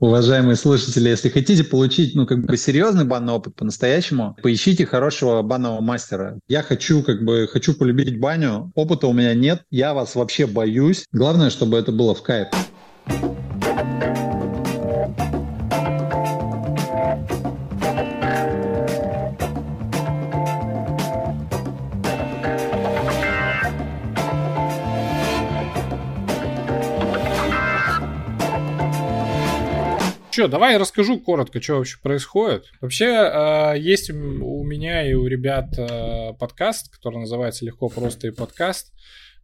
уважаемые слушатели, если хотите получить, ну, как бы серьезный банный опыт по-настоящему, поищите хорошего банного мастера. Я хочу, как бы, хочу полюбить баню. Опыта у меня нет. Я вас вообще боюсь. Главное, чтобы это было в кайф. Что, давай я расскажу коротко, что вообще происходит. Вообще, э, есть у меня и у ребят э, подкаст, который называется «Легко, просто и подкаст».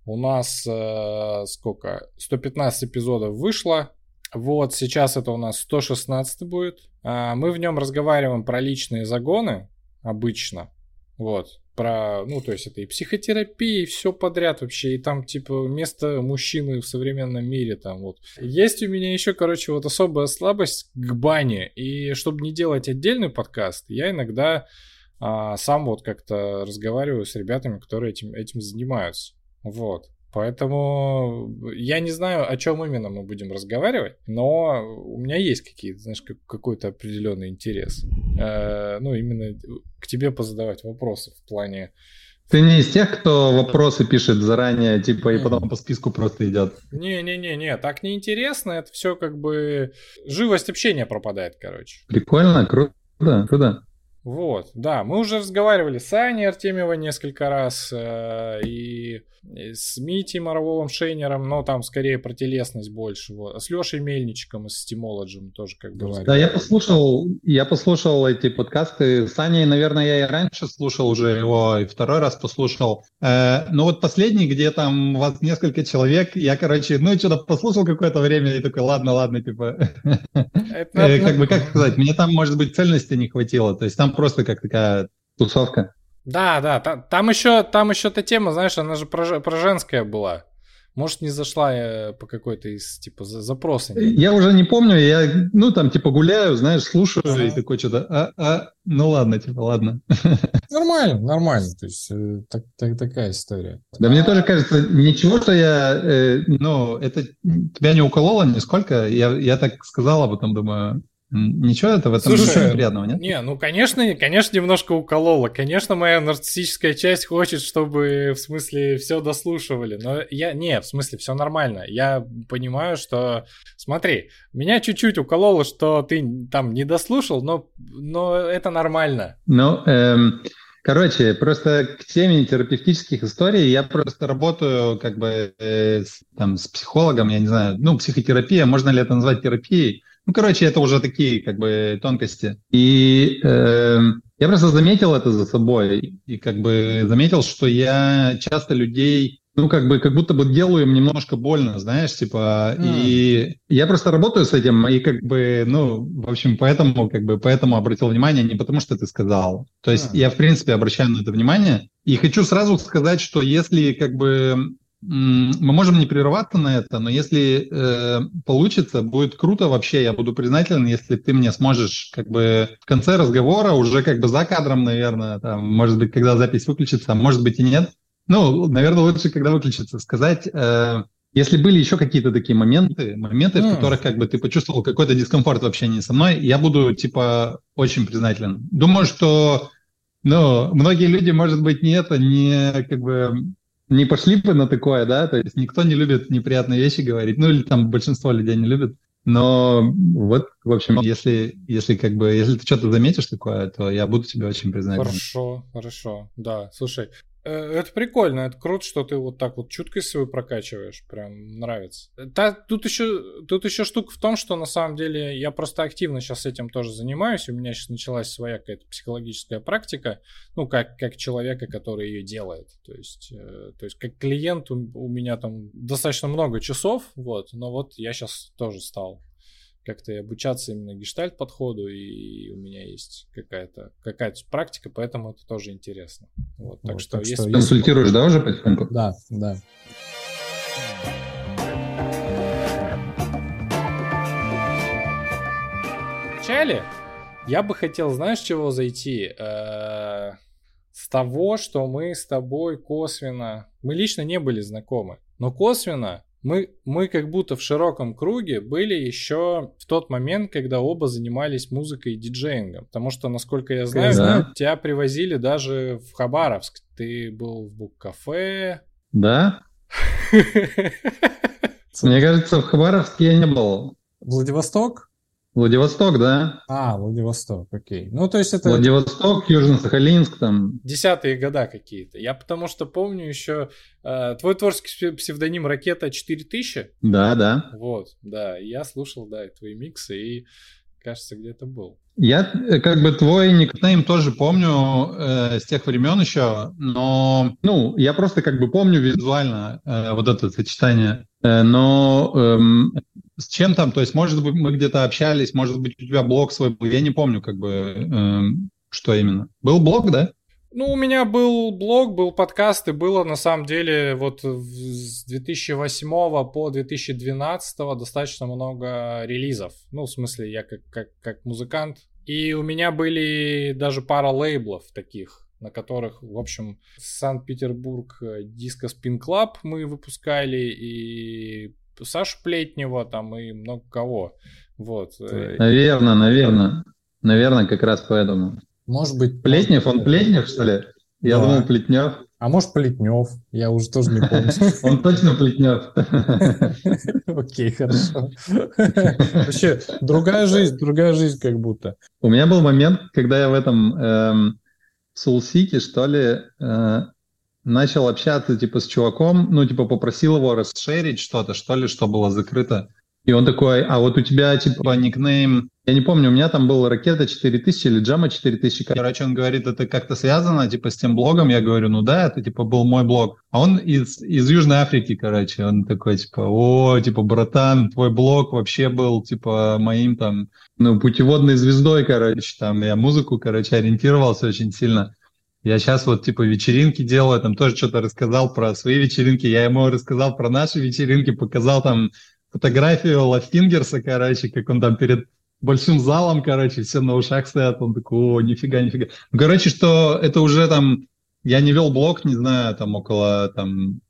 У нас э, сколько? 115 эпизодов вышло. Вот, сейчас это у нас 116 будет. Э, мы в нем разговариваем про личные загоны обычно. Вот про, ну, то есть это и психотерапия, и все подряд вообще, и там, типа, место мужчины в современном мире, там, вот. Есть у меня еще, короче, вот особая слабость к бане, и чтобы не делать отдельный подкаст, я иногда а, сам вот как-то разговариваю с ребятами, которые этим, этим занимаются, вот. Поэтому я не знаю, о чем именно мы будем разговаривать, но у меня есть какие-то, знаешь, как, какой-то определенный интерес. Э, ну, именно к тебе позадавать вопросы в плане... Ты не из тех, кто вопросы пишет заранее, типа, и потом по списку просто идет. Не-не-не-не, так неинтересно, это все как бы... Живость общения пропадает, короче. Прикольно, круто, круто. Вот, да, мы уже разговаривали с Аней Артемьевой несколько раз, э, и с Митей Моровым Шейнером, но там скорее про телесность больше. Вот. А с Лешей Мельничиком и с Стимологем тоже как бы. Да, я послушал, я послушал эти подкасты. С Аней, наверное, я и раньше слушал уже его, и второй раз послушал. Э, но вот последний, где там у вас несколько человек, я, короче, ну что-то послушал какое-то время и такой, ладно, ладно, типа. Э, как бы, как сказать, мне там, может быть, цельности не хватило. То есть там просто как такая тусовка. Да, да, там, там еще, там еще та тема, знаешь, она же про, про женское была. Может, не зашла я по какой-то из, типа, запроса. Я уже не помню, я, ну, там, типа, гуляю, знаешь, слушаю ага. и такой что-то, а, а, ну, ладно, типа, ладно. Нормально, нормально, то есть, э, так, так, такая история. Да, а... мне тоже кажется, ничего, что я, э, ну, это тебя не укололо нисколько, я, я так сказал, а потом думаю, Ничего это в этом Слушай, ничего приятного, нет? Не, ну конечно, конечно, немножко укололо. Конечно, моя нарциссическая часть хочет, чтобы в смысле все дослушивали. Но я. Не, в смысле, все нормально. Я понимаю, что. Смотри, меня чуть-чуть укололо, что ты там не дослушал, но, но это нормально. Ну, эм, Короче, просто к теме терапевтических историй я просто работаю как бы э, с, там, с психологом, я не знаю, ну, психотерапия, можно ли это назвать терапией? Ну, короче, это уже такие как бы тонкости. И э, я просто заметил это за собой и как бы заметил, что я часто людей ну, как бы, как будто бы делаю им немножко больно, знаешь, типа, mm. и я просто работаю с этим, и как бы, ну, в общем, поэтому, как бы, поэтому обратил внимание, не потому что ты сказал. То есть mm. я, в принципе, обращаю на это внимание, и хочу сразу сказать, что если, как бы, мы можем не прерываться на это, но если э, получится, будет круто вообще. Я буду признателен, если ты мне сможешь как бы в конце разговора, уже как бы за кадром, наверное, там, может быть, когда запись выключится, а может быть и нет. Ну, наверное, лучше, когда выключится, сказать, э, если были еще какие-то такие моменты, моменты, mm. в которых как бы ты почувствовал какой-то дискомфорт в общении со мной, я буду, типа, очень признателен. Думаю, что, ну, многие люди, может быть, не это, не как бы не пошли бы на такое, да, то есть никто не любит неприятные вещи говорить, ну или там большинство людей не любит. Но вот, в общем, если, если как бы, если ты что-то заметишь такое, то я буду тебе очень признателен. Хорошо, хорошо, да. Слушай, это прикольно, это круто, что ты вот так вот чуткость свою прокачиваешь, прям нравится. Та, тут еще, тут еще штука в том, что на самом деле я просто активно сейчас этим тоже занимаюсь, у меня сейчас началась своя какая-то психологическая практика, ну, как, как человека, который ее делает, то есть, э, то есть как клиент у, у меня там достаточно много часов, вот, но вот я сейчас тоже стал как-то и обучаться именно гештальт подходу, и у меня есть какая-то какая практика, поэтому это тоже интересно. Вот, так вот, что, так если... что консультируешь, да, уже потихоньку? Да, да. Вначале я бы хотел, знаешь, чего зайти? Э, с того, что мы с тобой косвенно, мы лично не были знакомы, но косвенно мы, мы как будто в широком круге были еще в тот момент, когда оба занимались музыкой и диджеингом. Потому что, насколько я знаю, да. тебя привозили даже в Хабаровск. Ты был в бук-кафе. Да? Мне кажется, в Хабаровске я не был. Владивосток? Владивосток, да. А, Владивосток, окей. Ну, то есть это... Владивосток, Южно-Сахалинск там. Десятые года какие-то. Я потому что помню еще... Э, твой творческий псевдоним «Ракета 4000». Да, да. Вот, да. Я слушал, да, твои миксы и, кажется, где-то был. Я э, как бы твой никнейм тоже помню э, с тех времен еще, но, ну, я просто как бы помню визуально э, вот это сочетание. Э, но эм, с чем там, то есть, может быть, мы где-то общались, может быть, у тебя блог свой был, я не помню, как бы, э, что именно. Был блог, да? Ну, у меня был блог, был подкаст, и было, на самом деле, вот с 2008 по 2012 достаточно много релизов. Ну, в смысле, я как, как, как музыкант. И у меня были даже пара лейблов таких, на которых, в общем, Санкт-Петербург Disco Spin Club мы выпускали, и Сашу Плетнева там и много кого. Вот. Наверное, наверное. Наверное, как раз поэтому. Может быть... Плетнев, может... он Плетнев, что ли? Я да. думал, Плетнев. А может, Плетнев? Я уже тоже не помню. Он точно Плетнев. Окей, хорошо. Вообще, другая жизнь, другая жизнь как будто. У меня был момент, когда я в этом эм, Soul City, что ли, э, начал общаться, типа, с чуваком, ну, типа, попросил его расширить что-то, что ли, что было закрыто. И он такой, а вот у тебя, типа, никнейм, я не помню, у меня там был Ракета 4000 или Джама 4000. Короче, он говорит, это как-то связано, типа, с тем блогом. Я говорю, ну да, это, типа, был мой блог. А он из, из Южной Африки, короче. Он такой, типа, о, типа, братан, твой блог вообще был, типа, моим там, ну, путеводной звездой, короче. Там я музыку, короче, ориентировался очень сильно. Я сейчас вот типа вечеринки делаю, там тоже что-то рассказал про свои вечеринки, я ему рассказал про наши вечеринки, показал там фотографию Лафингерса, короче, как он там перед большим залом, короче, все на ушах стоят, он такой, о, нифига, нифига. Ну, короче, что это уже там, я не вел блог, не знаю, там около там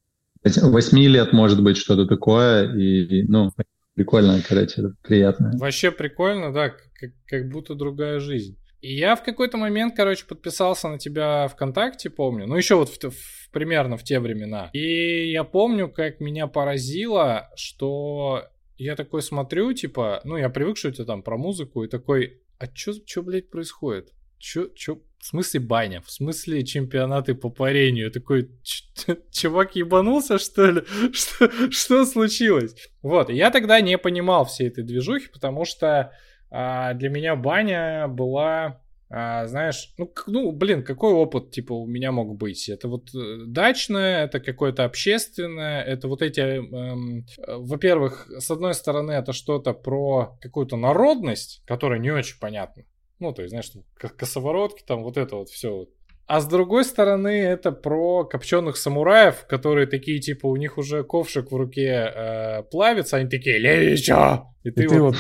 восьми лет, может быть, что-то такое, и, ну, прикольно, короче, приятно. Вообще прикольно, да, как, как будто другая жизнь. И я в какой-то момент, короче, подписался на тебя ВКонтакте, помню. Ну, еще вот в, в, примерно в те времена. И я помню, как меня поразило, что я такой смотрю, типа, ну, я привык, что это там про музыку, и такой, а чё, чё блядь, происходит? Чё, чё, в смысле баня? В смысле чемпионаты по парению? Такой, чувак ебанулся, что ли? Что, что случилось? Вот, я тогда не понимал всей этой движухи, потому что а, для меня баня была, а, знаешь, ну, ну, блин, какой опыт, типа, у меня мог быть? Это вот э, дачное, это какое-то общественное, это вот эти, эм, во-первых, с одной стороны, это что-то про какую-то народность, которая не очень понятна. Ну, то есть, знаешь, косоворотки, там вот это вот все. А с другой стороны, это про копченых самураев, которые такие, типа, у них уже ковшик в руке э, плавится, они такие, лечо! И, И ты, ты вот...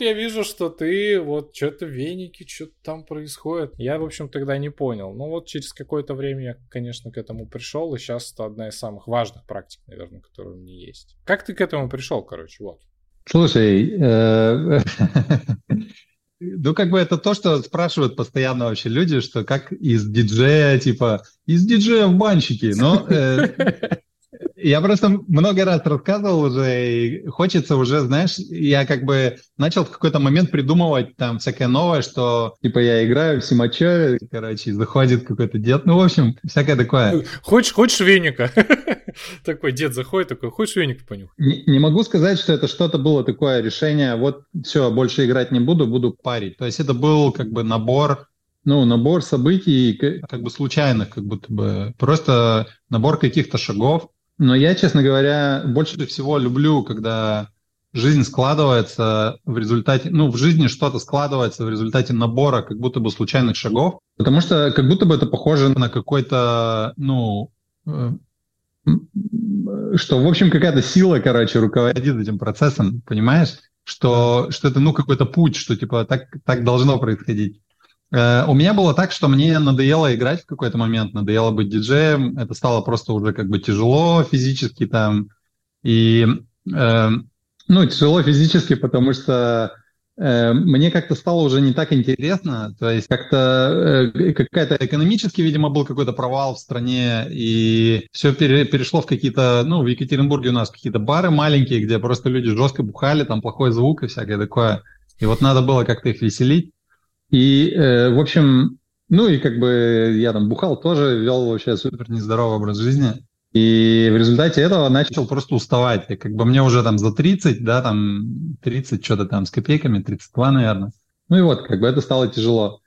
я вижу, что ты вот что-то веники, что-то там происходит. Я, в общем, тогда не понял. Ну вот через какое-то время я, конечно, к этому пришел, и сейчас это одна из самых важных практик, наверное, которая у меня есть. Как ты к этому пришел, короче, вот? Слушай, э, ну, как бы это то, что спрашивают постоянно вообще люди, что как из диджея, типа, из диджея в банщики. Но э, я просто много раз рассказывал уже, и хочется уже, знаешь, я как бы начал в какой-то момент придумывать там всякое новое, что типа я играю в Симачеве, короче, заходит какой-то дед, ну, в общем, всякое такое. Хочешь, хочешь веника? Такой дед заходит, такой, хочешь веник понюхать? Не, не могу сказать, что это что-то было такое решение, вот все, больше играть не буду, буду парить. То есть это был как бы набор ну, набор событий, как бы случайных, как будто бы. Просто набор каких-то шагов, но я, честно говоря, больше всего люблю, когда жизнь складывается в результате, ну, в жизни что-то складывается в результате набора как будто бы случайных шагов, потому что как будто бы это похоже на какой-то, ну, э, что, в общем, какая-то сила, короче, руководит этим процессом, понимаешь? Что, что это, ну, какой-то путь, что, типа, так, так должно происходить. Э, у меня было так, что мне надоело играть в какой-то момент, надоело быть диджеем, это стало просто уже как бы тяжело физически там, И, э, ну, тяжело физически, потому что э, мне как-то стало уже не так интересно. То есть как-то э, какая-то экономически, видимо, был какой-то провал в стране, и все пере, перешло в какие-то, ну, в Екатеринбурге у нас какие-то бары маленькие, где просто люди жестко бухали, там плохой звук и всякое такое. И вот надо было как-то их веселить. И, э, в общем, ну и как бы я там бухал тоже, вел вообще супер нездоровый образ жизни. И в результате этого начал просто уставать. И как бы мне уже там за 30, да, там 30 что-то там с копейками, 32, наверное. Ну и вот, как бы это стало тяжело.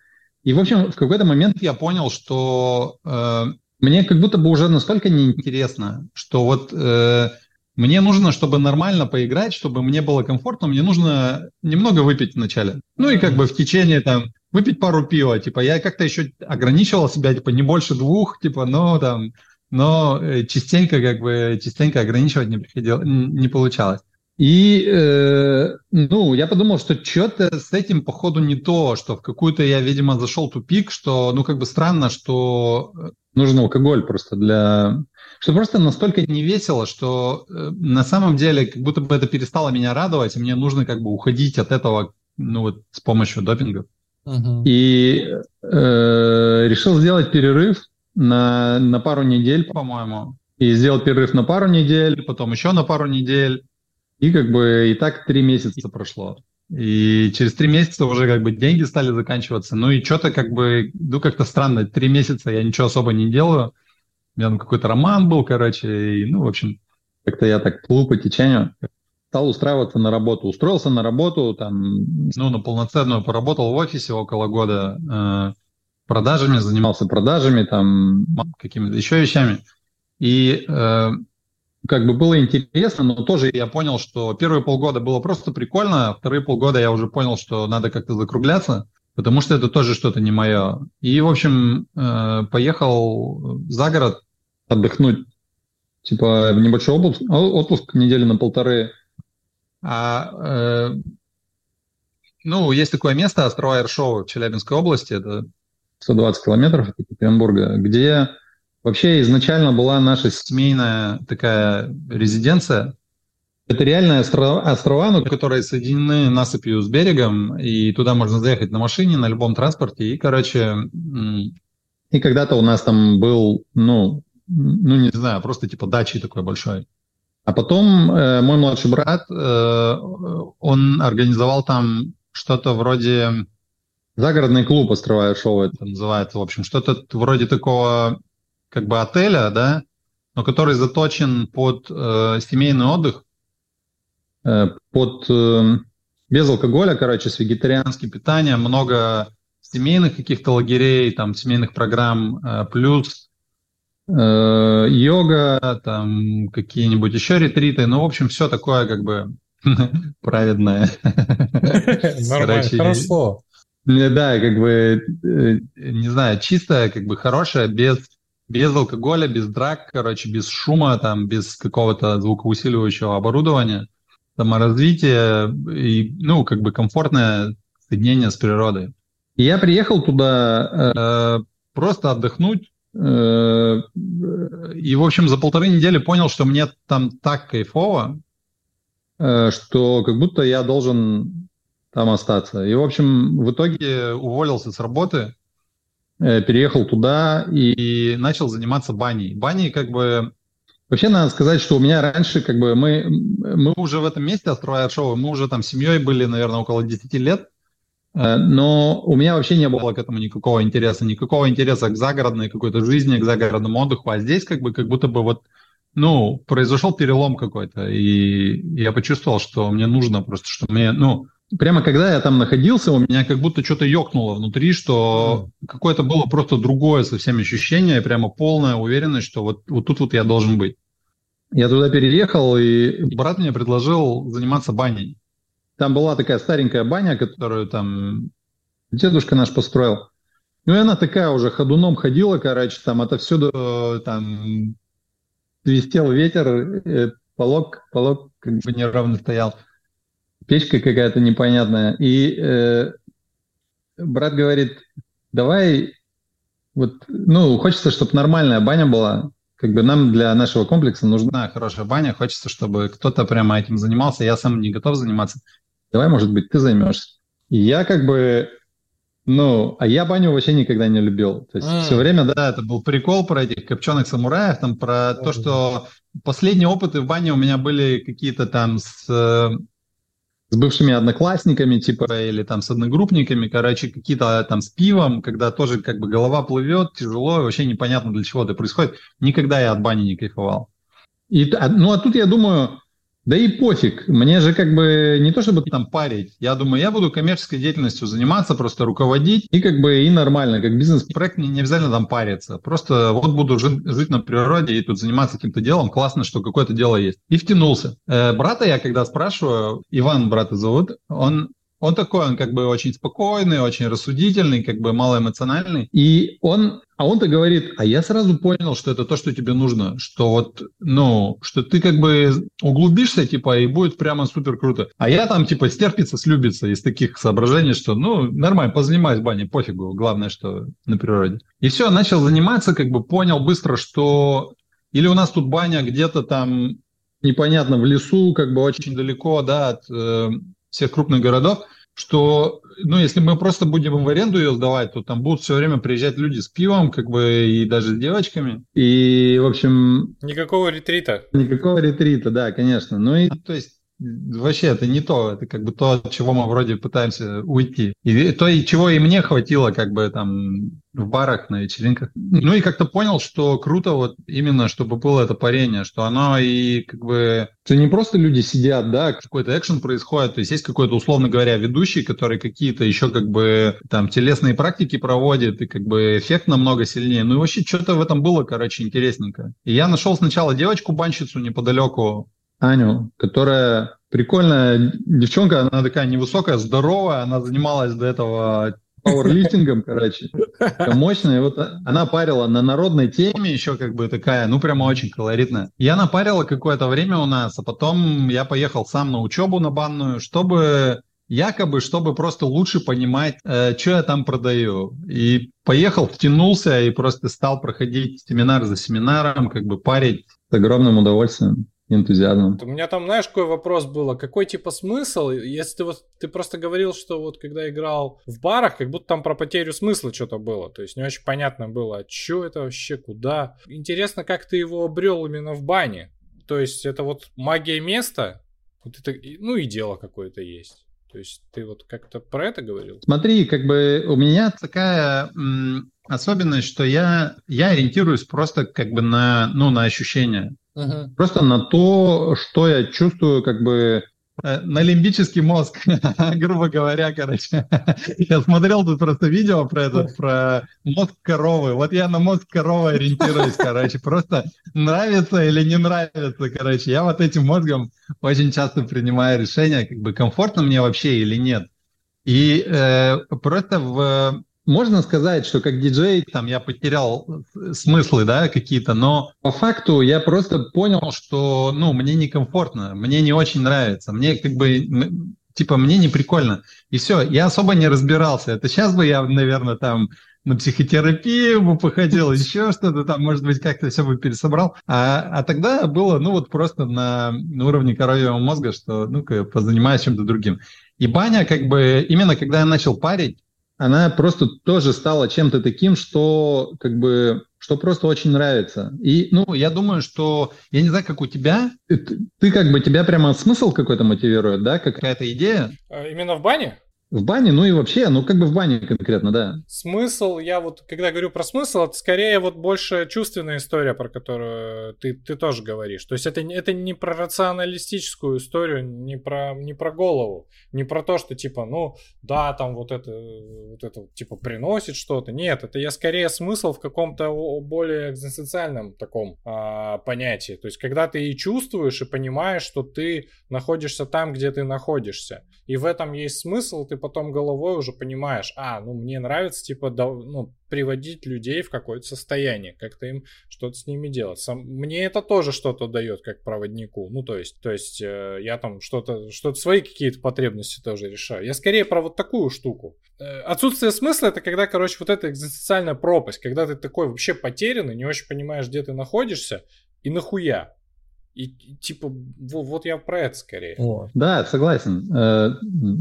И, в общем, в какой-то момент я понял, что э, мне как будто бы уже настолько неинтересно, что вот э, мне нужно, чтобы нормально поиграть, чтобы мне было комфортно, мне нужно немного выпить вначале. Ну и как бы в течение там выпить пару пива, типа я как-то еще ограничивал себя, типа не больше двух, типа, но там, но э, частенько как бы частенько ограничивать не приходило, не получалось. И, э, ну, я подумал, что что-то с этим, походу, не то, что в какую-то я, видимо, зашел тупик, что, ну, как бы странно, что э, нужен алкоголь просто для... Что просто настолько не весело, что э, на самом деле как будто бы это перестало меня радовать, и мне нужно как бы уходить от этого, ну, вот с помощью допинга. Uh-huh. И э, решил сделать перерыв на, на пару недель, по-моему. И сделал перерыв на пару недель, потом еще на пару недель. И как бы и так три месяца прошло. И через три месяца уже как бы деньги стали заканчиваться. Ну и что-то как бы, ну как-то странно, три месяца я ничего особо не делаю. У меня там какой-то роман был, короче, и, ну, в общем, как-то я так плыл по течению. Стал устраиваться на работу. Устроился на работу, там, ну, на полноценную, поработал в офисе около года, э, продажами, занимался продажами, там, какими-то еще вещами. И э, как бы было интересно, но тоже я понял, что первые полгода было просто прикольно, а вторые полгода я уже понял, что надо как-то закругляться, потому что это тоже что-то не мое. И, в общем, э, поехал за город отдохнуть, типа в небольшой отпуск, отпуск недели на полторы. А, э, ну, есть такое место, острова Ершова в Челябинской области, это 120 километров от Екатеринбурга, где Вообще изначально была наша семейная такая резиденция. Это реальные острова, острова ну, которые соединены насыпью с берегом, и туда можно заехать на машине, на любом транспорте. И, короче, и когда-то у нас там был, ну, ну не знаю, просто типа дачи такой большой. А потом э, мой младший брат, э, он организовал там что-то вроде загородный клуб острова шоу это называется, в общем, что-то вроде такого как бы отеля, да, но который заточен под э, семейный отдых, э, под э, без алкоголя, короче, с вегетарианским питанием, много семейных каких-то лагерей, там семейных программ, э, плюс э, йога, там какие-нибудь еще ретриты, ну, в общем, все такое как бы праведное. Нормально, хорошо. Да, как бы, э, не знаю, чистое, как бы хорошее, без без алкоголя, без драк, короче, без шума, там, без какого-то звукоусиливающего оборудования, саморазвитие и, ну, как бы комфортное соединение с природой. И я приехал туда э, просто отдохнуть, э, и, в общем, за полторы недели понял, что мне там так кайфово, э, что как будто я должен там остаться. И, в общем, в итоге уволился с работы, переехал туда и начал заниматься баней. Баней как бы... Вообще надо сказать, что у меня раньше как бы мы, мы уже в этом месте острова шоу, мы уже там семьей были, наверное, около 10 лет, э, но у меня вообще не было к этому никакого интереса, никакого интереса к загородной какой-то жизни, к загородному отдыху, а здесь как бы как будто бы вот ну, произошел перелом какой-то, и я почувствовал, что мне нужно просто, что мне, ну, прямо когда я там находился, у меня как будто что-то ёкнуло внутри, что какое-то было просто другое совсем ощущение, прямо полная уверенность, что вот, вот тут вот я должен быть. Я туда переехал, и брат мне предложил заниматься баней. Там была такая старенькая баня, которую там дедушка наш построил. Ну и она такая уже ходуном ходила, короче, там отовсюду там свистел ветер, э, полок, полок как бы неровно стоял печка какая-то непонятная. И э, брат говорит, давай, вот, ну, хочется, чтобы нормальная баня была, как бы нам для нашего комплекса нужна хорошая баня, хочется, чтобы кто-то прямо этим занимался, я сам не готов заниматься. Давай, может быть, ты займешься. И я как бы ну, а я баню вообще никогда не любил. То есть mm. все время, да, это был прикол про этих копченых самураев, там про mm. то, что последние опыты в бане у меня были какие-то там с, с бывшими одноклассниками, типа, или там с одногруппниками, короче, какие-то там с пивом, когда тоже как бы голова плывет, тяжело, вообще непонятно для чего это происходит. Никогда я от бани не кайфовал. И, а, ну, а тут я думаю, да и пофиг. Мне же как бы не то чтобы там парить. Я думаю, я буду коммерческой деятельностью заниматься, просто руководить. И как бы и нормально, как бизнес-проект мне не обязательно там париться. Просто вот буду жить, жить на природе и тут заниматься каким-то делом. Классно, что какое-то дело есть. И втянулся. Э, брата я когда спрашиваю, Иван брата зовут, он он такой, он как бы очень спокойный, очень рассудительный, как бы малоэмоциональный. И он, а он-то говорит, а я сразу понял, что это то, что тебе нужно, что вот, ну, что ты как бы углубишься, типа, и будет прямо супер круто. А я там, типа, стерпится, слюбится из таких соображений, что, ну, нормально, позанимаюсь в бане, пофигу, главное, что на природе. И все, начал заниматься, как бы понял быстро, что или у нас тут баня где-то там непонятно в лесу, как бы очень далеко, да, от э, всех крупных городов, что, ну, если мы просто будем в аренду ее сдавать, то там будут все время приезжать люди с пивом, как бы, и даже с девочками. И, в общем... Никакого ретрита. Никакого ретрита, да, конечно. Ну и, то есть, вообще это не то, это как бы то, от чего мы вроде пытаемся уйти. И то, и чего и мне хватило как бы там в барах, на вечеринках. Ну и как-то понял, что круто вот именно, чтобы было это парение, что оно и как бы... Это не просто люди сидят, да, какой-то экшен происходит, то есть есть какой-то, условно говоря, ведущий, который какие-то еще как бы там телесные практики проводит, и как бы эффект намного сильнее. Ну и вообще что-то в этом было, короче, интересненько. И я нашел сначала девочку-банщицу неподалеку, Аню, которая прикольная девчонка, она такая невысокая, здоровая, она занималась до этого пауэрлифтингом, короче, мощная. Вот она парила на народной теме еще как бы такая, ну прямо очень колоритная. Я напарила какое-то время у нас, а потом я поехал сам на учебу на банную, чтобы якобы, чтобы просто лучше понимать, э, что я там продаю. И поехал, втянулся и просто стал проходить семинар за семинаром, как бы парить с огромным удовольствием энтузиазмом. У меня там, знаешь, какой вопрос был? Какой типа смысл? Если ты вот ты просто говорил, что вот когда играл в барах, как будто там про потерю смысла что-то было. То есть не очень понятно было, а что это вообще, куда. Интересно, как ты его обрел именно в бане. То есть это вот магия места, вот это, ну и дело какое-то есть. То есть ты вот как-то про это говорил? Смотри, как бы у меня такая м, особенность, что я, я ориентируюсь просто как бы на, ну, на ощущения. Угу. Просто на то, что я чувствую, как бы э, на лимбический мозг, грубо говоря, короче. Я смотрел тут просто видео про этот, про мозг коровы. Вот я на мозг коровы ориентируюсь, короче. Просто нравится или не нравится, короче. Я вот этим мозгом очень часто принимаю решение, как бы комфортно мне вообще или нет. И э, просто в можно сказать, что как диджей там я потерял смыслы, да, какие-то, но по факту я просто понял, что, ну, мне некомфортно, мне не очень нравится, мне как бы, типа, мне не прикольно. И все, я особо не разбирался. Это сейчас бы я, наверное, там на психотерапию бы походил, еще что-то там, может быть, как-то все бы пересобрал. А, а тогда было, ну, вот просто на, на уровне коровьего мозга, что, ну-ка, позанимаюсь чем-то другим. И баня, как бы, именно когда я начал парить, она просто тоже стала чем-то таким, что как бы что просто очень нравится. И, ну, я думаю, что, я не знаю, как у тебя, ты, ты как бы, тебя прямо смысл какой-то мотивирует, да, какая-то идея? А, именно в бане? В бане, ну и вообще, ну как бы в бане конкретно, да. Смысл, я вот, когда говорю про смысл, это скорее вот больше чувственная история, про которую ты, ты тоже говоришь. То есть это, это не про рационалистическую историю, не про, не про голову, не про то, что типа, ну, да, там вот это, вот это типа приносит что-то. Нет, это я скорее смысл в каком-то более экзистенциальном таком а, понятии. То есть когда ты и чувствуешь, и понимаешь, что ты находишься там, где ты находишься. И в этом есть смысл, ты потом головой уже понимаешь, а, ну мне нравится, типа, ну, приводить людей в какое-то состояние, как-то им что-то с ними делать. Сам, мне это тоже что-то дает, как проводнику. Ну, то есть, то есть э, я там что-то, что-то свои какие-то потребности тоже решаю. Я скорее про вот такую штуку. Э, отсутствие смысла это когда, короче, вот эта экзистенциальная пропасть, когда ты такой вообще потерянный, не очень понимаешь, где ты находишься и нахуя. И, типа, вот, вот я про это скорее. Вот. Да, согласен. Э,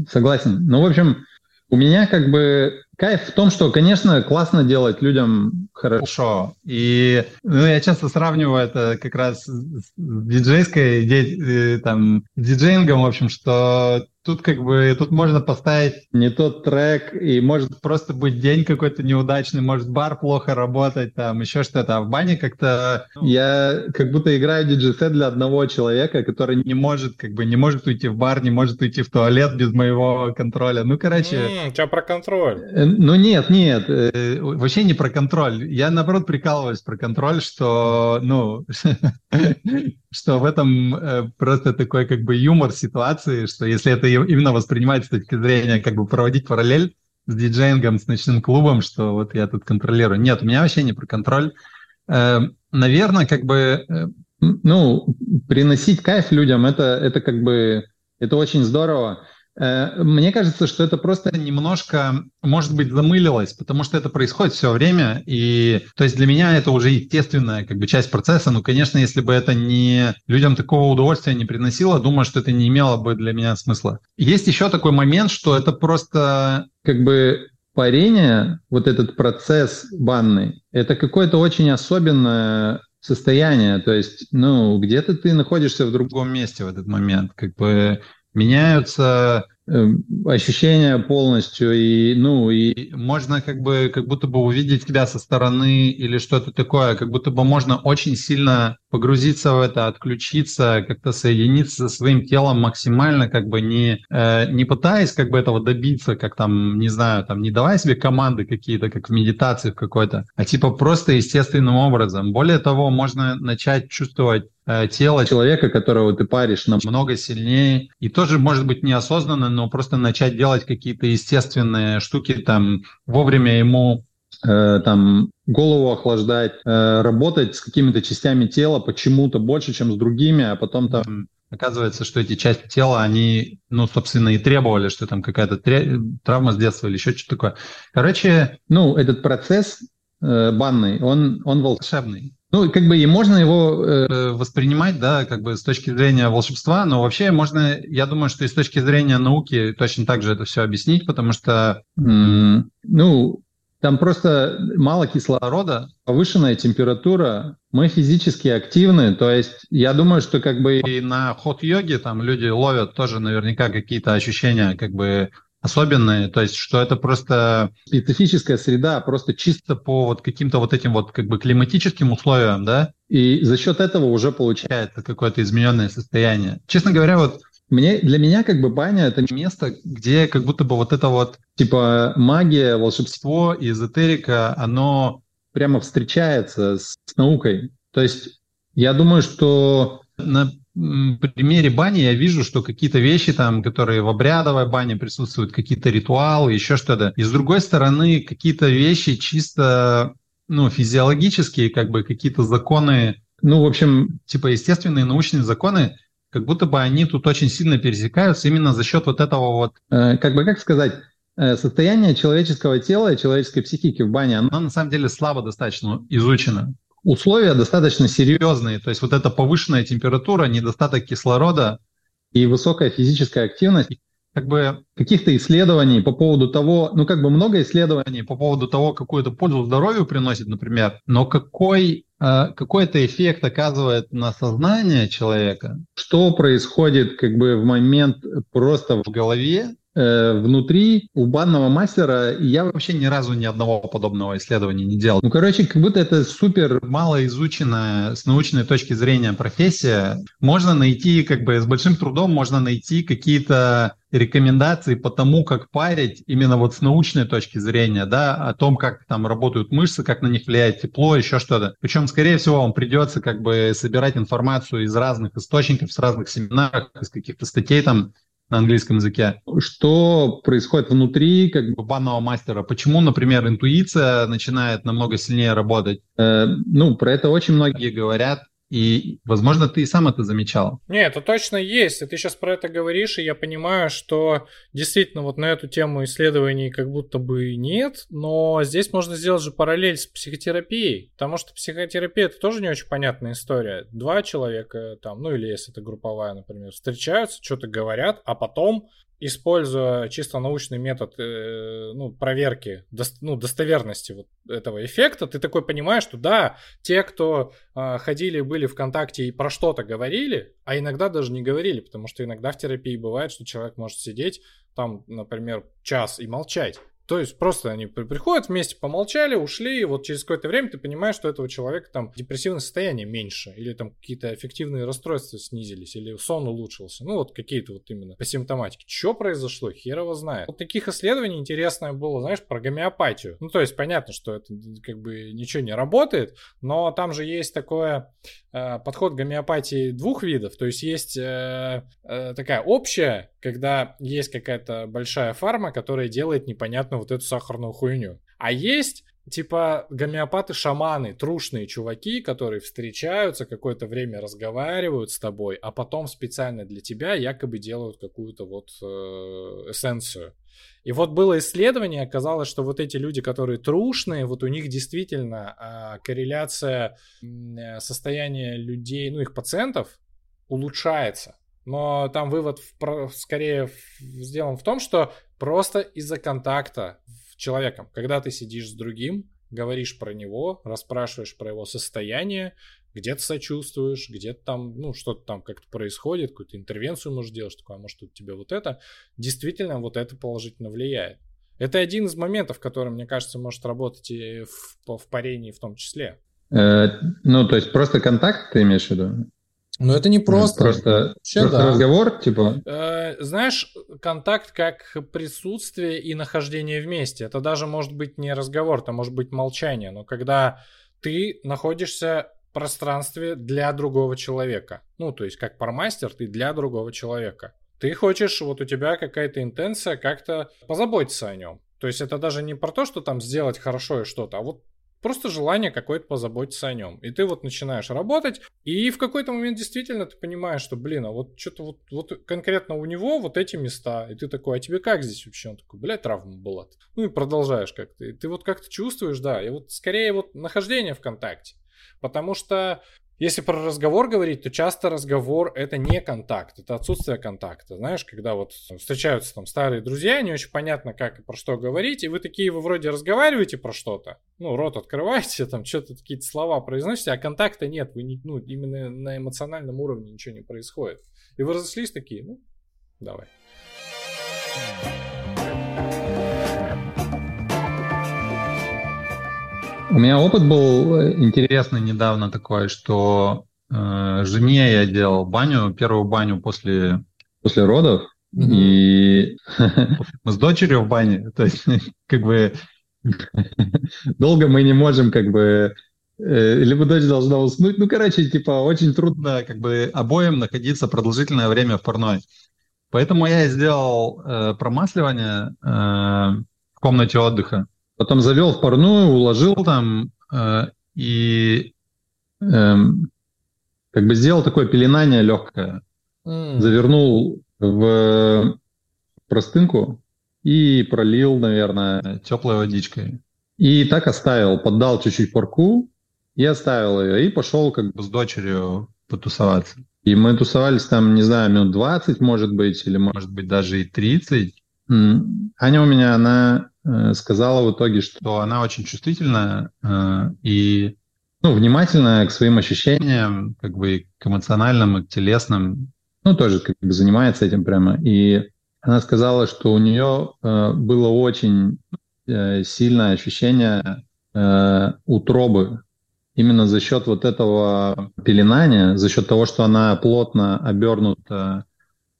согласен. Ну, в общем, у меня как бы кайф в том, что, конечно, классно делать людям хорошо. И ну, я часто сравниваю это как раз с диджейской, э, там, диджеингом, в общем, что Тут как бы, тут можно поставить не тот трек, и может просто быть день какой-то неудачный, может бар плохо работать, там еще что-то. А в бане как-то я как будто играю диджей-сет для одного человека, который не может, как бы, не может уйти в бар, не может уйти в туалет без моего контроля. Ну, короче... Mm, у тебя про контроль. Ну, нет, нет, э, вообще не про контроль. Я, наоборот, прикалываюсь про контроль, что, ну, что в этом э, просто такой как бы юмор ситуации, что если это именно воспринимать с точки зрения как бы проводить параллель с диджеингом, с ночным клубом, что вот я тут контролирую. Нет, у меня вообще не про контроль. Э, наверное, как бы, ну, приносить кайф людям, это, это как бы, это очень здорово. Э, мне кажется, что это просто немножко, может быть, замылилось, потому что это происходит все время, и то есть для меня это уже естественная как бы часть процесса. Ну, конечно, если бы это не людям такого удовольствия не приносило, думаю, что это не имело бы для меня смысла. Есть еще такой момент, что это просто как бы парение, вот этот процесс банный, это какое-то очень особенное состояние, то есть, ну, где-то ты находишься в другом месте в этот момент, как бы меняются Эм, ощущения полностью, и, ну, и можно как бы, как будто бы увидеть тебя со стороны или что-то такое, как будто бы можно очень сильно погрузиться в это, отключиться, как-то соединиться со своим телом максимально, как бы не, э, не пытаясь как бы этого добиться, как там, не знаю, там, не давая себе команды какие-то, как в медитации в какой-то, а типа просто естественным образом. Более того, можно начать чувствовать Э, тело человека, которого ты паришь, намного сильнее. И тоже, может быть, неосознанно, но просто начать делать какие-то естественные штуки, там, вовремя ему э, там голову охлаждать, э, работать с какими-то частями тела почему-то больше, чем с другими, а потом там оказывается, что эти части тела, они, ну, собственно, и требовали, что там какая-то тре- травма с детства или еще что-то такое. Короче, ну, этот процесс э, банный, он, он волшебный. Ну, как бы и можно его э, воспринимать, да, как бы с точки зрения волшебства, но вообще можно, я думаю, что и с точки зрения науки точно так же это все объяснить, потому что, м- ну, там просто мало кислорода, повышенная температура, мы физически активны, то есть я думаю, что как бы и на ход-йоге там люди ловят тоже наверняка какие-то ощущения как бы особенные, то есть что это просто специфическая среда, просто чисто по вот каким-то вот этим вот как бы климатическим условиям, да, и за счет этого уже получается какое-то измененное состояние. Честно говоря, вот мне, для меня как бы баня это место, где как будто бы вот это вот типа магия, волшебство эзотерика, оно прямо встречается с, с наукой. То есть я думаю, что на примере бани я вижу, что какие-то вещи там, которые в обрядовой бане присутствуют, какие-то ритуалы, еще что-то. И с другой стороны, какие-то вещи чисто ну, физиологические, как бы какие-то законы, ну, в общем, типа естественные научные законы, как будто бы они тут очень сильно пересекаются именно за счет вот этого вот, э, как бы, как сказать, э, состояние человеческого тела и человеческой психики в бане, оно на самом деле слабо достаточно изучено условия достаточно серьезные. То есть вот эта повышенная температура, недостаток кислорода и высокая физическая активность, как бы каких-то исследований по поводу того, ну как бы много исследований по поводу того, какую то пользу здоровью приносит, например, но какой э, какой это эффект оказывает на сознание человека, что происходит как бы в момент просто в голове, внутри у банного мастера я вообще ни разу ни одного подобного исследования не делал. Ну, короче, как будто это супер мало изученная с научной точки зрения профессия. Можно найти, как бы с большим трудом можно найти какие-то рекомендации по тому, как парить именно вот с научной точки зрения, да, о том, как там работают мышцы, как на них влияет тепло, еще что-то. Причем, скорее всего, вам придется как бы собирать информацию из разных источников, с разных семинаров, из каких-то статей там на английском языке. Что происходит внутри как бы банного мастера? Почему, например, интуиция начинает намного сильнее работать? Э, ну, про это очень многие говорят. И, возможно, ты и сам это замечал. Нет, это точно есть. И ты сейчас про это говоришь, и я понимаю, что действительно вот на эту тему исследований как будто бы нет, но здесь можно сделать же параллель с психотерапией, потому что психотерапия это тоже не очень понятная история. Два человека там, ну или если это групповая, например, встречаются, что-то говорят, а потом используя чисто научный метод э, ну, проверки ну, достоверности вот этого эффекта, ты такой понимаешь, что да, те, кто э, ходили, были ВКонтакте и про что-то говорили, а иногда даже не говорили, потому что иногда в терапии бывает, что человек может сидеть там, например, час и молчать. То есть просто они приходят вместе, помолчали, ушли, и вот через какое-то время ты понимаешь, что этого человека там депрессивное состояние меньше, или там какие-то эффективные расстройства снизились, или сон улучшился. Ну вот какие-то вот именно по симптоматике. Что произошло? Хер его знает. Вот таких исследований интересное было, знаешь, про гомеопатию. Ну то есть понятно, что это как бы ничего не работает, но там же есть такое э, подход гомеопатии двух видов. То есть есть э, э, такая общая когда есть какая-то большая фарма, которая делает непонятно вот эту сахарную хуйню. А есть типа гомеопаты-шаманы, трушные чуваки, которые встречаются, какое-то время разговаривают с тобой, а потом специально для тебя якобы делают какую-то вот э, эссенцию. И вот было исследование, оказалось, что вот эти люди, которые трушные, вот у них действительно э, корреляция э, состояния людей, ну их пациентов улучшается. Но там вывод в, скорее сделан в том, что просто из-за контакта с человеком, когда ты сидишь с другим, говоришь про него, расспрашиваешь про его состояние, где-то сочувствуешь, где-то там, ну, что-то там как-то происходит, какую-то интервенцию можешь делать, такое, а может, у тебя вот это, действительно вот это положительно влияет. Это один из моментов, который, мне кажется, может работать и в, в парении в том числе. Э, ну, то есть просто контакт ты имеешь в виду? Но это не просто. Просто, Вообще, просто да. разговор, типа. Э, знаешь, контакт как присутствие и нахождение вместе. Это даже может быть не разговор, это может быть молчание. Но когда ты находишься в пространстве для другого человека. Ну, то есть, как пармастер, ты для другого человека. Ты хочешь, вот у тебя какая-то интенция как-то позаботиться о нем. То есть это даже не про то, что там сделать хорошо и что-то, а вот Просто желание какое-то позаботиться о нем. И ты вот начинаешь работать, и в какой-то момент действительно ты понимаешь, что, блин, а вот что-то вот, вот конкретно у него вот эти места. И ты такой, а тебе как здесь вообще? Он такой, блядь, травма была. Ну и продолжаешь как-то. И ты вот как-то чувствуешь, да. И вот скорее вот нахождение в контакте. Потому что если про разговор говорить, то часто разговор это не контакт, это отсутствие контакта. Знаешь, когда вот встречаются там старые друзья, не очень понятно, как и про что говорить, и вы такие, вы вроде разговариваете про что-то, ну, рот открываете, там что-то какие-то слова произносите, а контакта нет, вы не, ну, именно на эмоциональном уровне ничего не происходит. И вы разошлись такие, ну, давай. У меня опыт был э, интересный недавно такой, что э, жене я делал баню, первую баню после, после родов, mm-hmm. и мы с дочерью в бане, то есть как бы долго мы не можем как бы э, либо дочь должна уснуть. Ну, короче, типа, очень трудно как бы обоим находиться продолжительное время в парной. Поэтому я сделал э, промасливание э, в комнате отдыха. Потом завел в парную, уложил там э, и э, как бы сделал такое пеленание легкое. Mm. Завернул в простынку и пролил, наверное, теплой водичкой. И так оставил, поддал чуть-чуть парку и оставил ее. И пошел как бы с дочерью потусоваться. И мы тусовались там, не знаю, минут 20, может быть, или может быть даже и 30. Аня у меня, она сказала в итоге, что она очень чувствительная э, и ну, внимательная к своим ощущениям, как бы к эмоциональным, и к телесным, ну, тоже как бы занимается этим прямо. И она сказала, что у нее э, было очень сильное ощущение утробы, именно за счет вот этого пеленания, за счет того, что она плотно обернута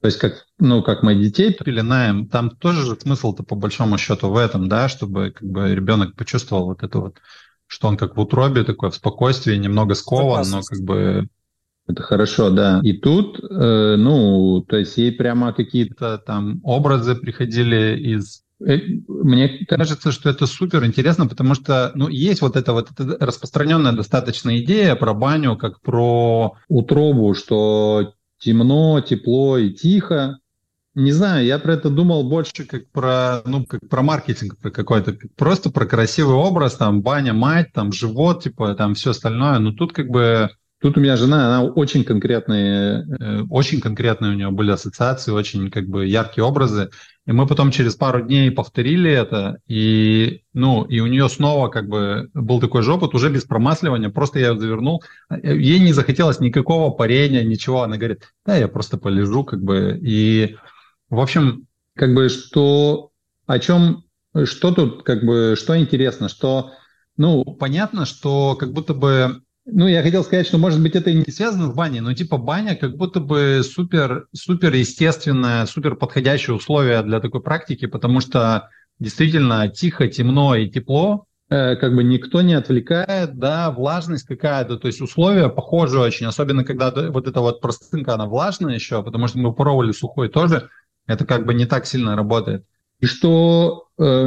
то есть как, ну, как мы детей пеленаем, там тоже же смысл-то по большому счету в этом, да, чтобы как бы ребенок почувствовал вот это вот, что он как в утробе такой, в спокойствии, немного скован, но как бы Это хорошо, да. И тут, э, ну, то есть ей прямо какие-то там образы приходили из Э, мне кажется, что это супер интересно, потому что ну, есть вот эта вот эта распространенная достаточно идея про баню, как про утробу, что темно, тепло и тихо. Не знаю, я про это думал больше как про, ну, как про маркетинг какой-то, просто про красивый образ, там, баня, мать, там, живот, типа, там, все остальное. Но тут как бы Тут у меня жена, она очень конкретные, э, очень конкретные у нее были ассоциации, очень как бы яркие образы. И мы потом через пару дней повторили это, и, ну, и у нее снова как бы был такой же опыт, уже без промасливания, просто я ее завернул. Ей не захотелось никакого парения, ничего. Она говорит, да, я просто полежу, как бы. И, в общем, как бы, что, о чем, что тут, как бы, что интересно, что, ну, понятно, что как будто бы ну, я хотел сказать, что, может быть, это и не связано с баней, но типа баня как будто бы супер, супер естественное, супер подходящее условие для такой практики, потому что действительно тихо, темно и тепло, э, как бы никто не отвлекает, да, влажность какая-то, то есть условия похожи очень, особенно когда вот эта вот простынка, она влажная еще, потому что мы пробовали сухой тоже, это как бы не так сильно работает. И что, э,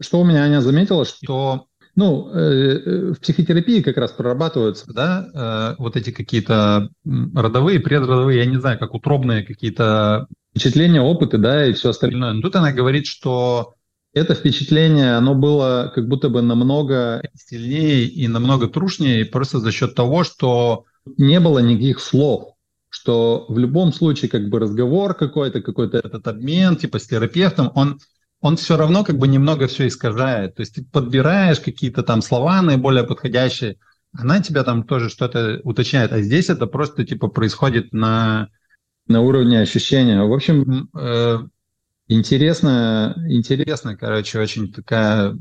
что у меня Аня заметила, что ну, э, э, в психотерапии как раз прорабатываются, да, э, вот эти какие-то родовые, предродовые, я не знаю, как утробные какие-то впечатления, опыты, да, и все остальное. Но тут она говорит, что это впечатление, оно было как будто бы намного сильнее и намного трушнее просто за счет того, что не было никаких слов, что в любом случае как бы разговор какой-то, какой-то этот обмен типа с терапевтом, он он все равно как бы немного все искажает. То есть ты подбираешь какие-то там слова наиболее подходящие, она тебя там тоже что-то уточняет. А здесь это просто типа происходит на, на уровне ощущения. В общем, э, интересно, интересно, короче, очень такая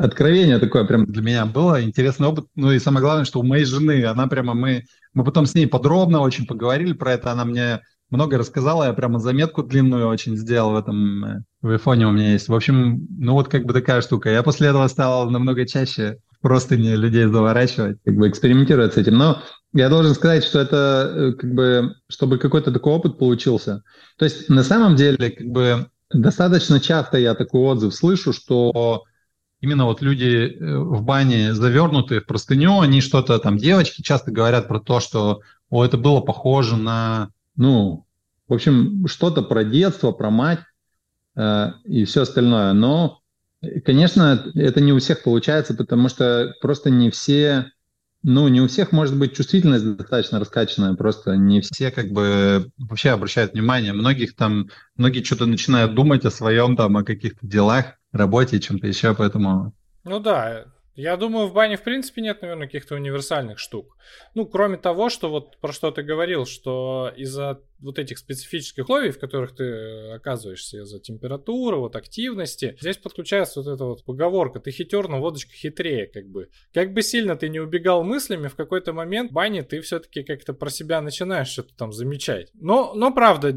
откровение такое прям для меня было, интересный опыт. Ну и самое главное, что у моей жены, она прямо, мы, мы потом с ней подробно очень поговорили про это, она мне много рассказала, я прямо заметку длинную очень сделал в этом, э, в айфоне у меня есть. В общем, ну вот как бы такая штука. Я после этого стал намного чаще просто не людей заворачивать, как бы экспериментировать с этим. Но я должен сказать, что это э, как бы, чтобы какой-то такой опыт получился. То есть на самом деле, как бы достаточно часто я такой отзыв слышу, что именно вот люди э, в бане завернутые в простыню, они что-то там, девочки часто говорят про то, что о, это было похоже на ну, в общем, что-то про детство, про мать э, и все остальное. Но, конечно, это не у всех получается, потому что просто не все, ну, не у всех может быть чувствительность достаточно раскачанная, просто не все как бы вообще обращают внимание. Многих там, многие что-то начинают думать о своем там, о каких-то делах, работе, чем-то еще, поэтому... Ну да, я думаю, в бане в принципе нет, наверное, каких-то универсальных штук. Ну, кроме того, что вот про что ты говорил, что из-за вот этих специфических условий, в которых ты э, оказываешься из-за температуры, вот активности, здесь подключается вот эта вот поговорка «ты хитер, но водочка хитрее», как бы. Как бы сильно ты не убегал мыслями, в какой-то момент в бане ты все-таки как-то про себя начинаешь что-то там замечать. Но, но правда,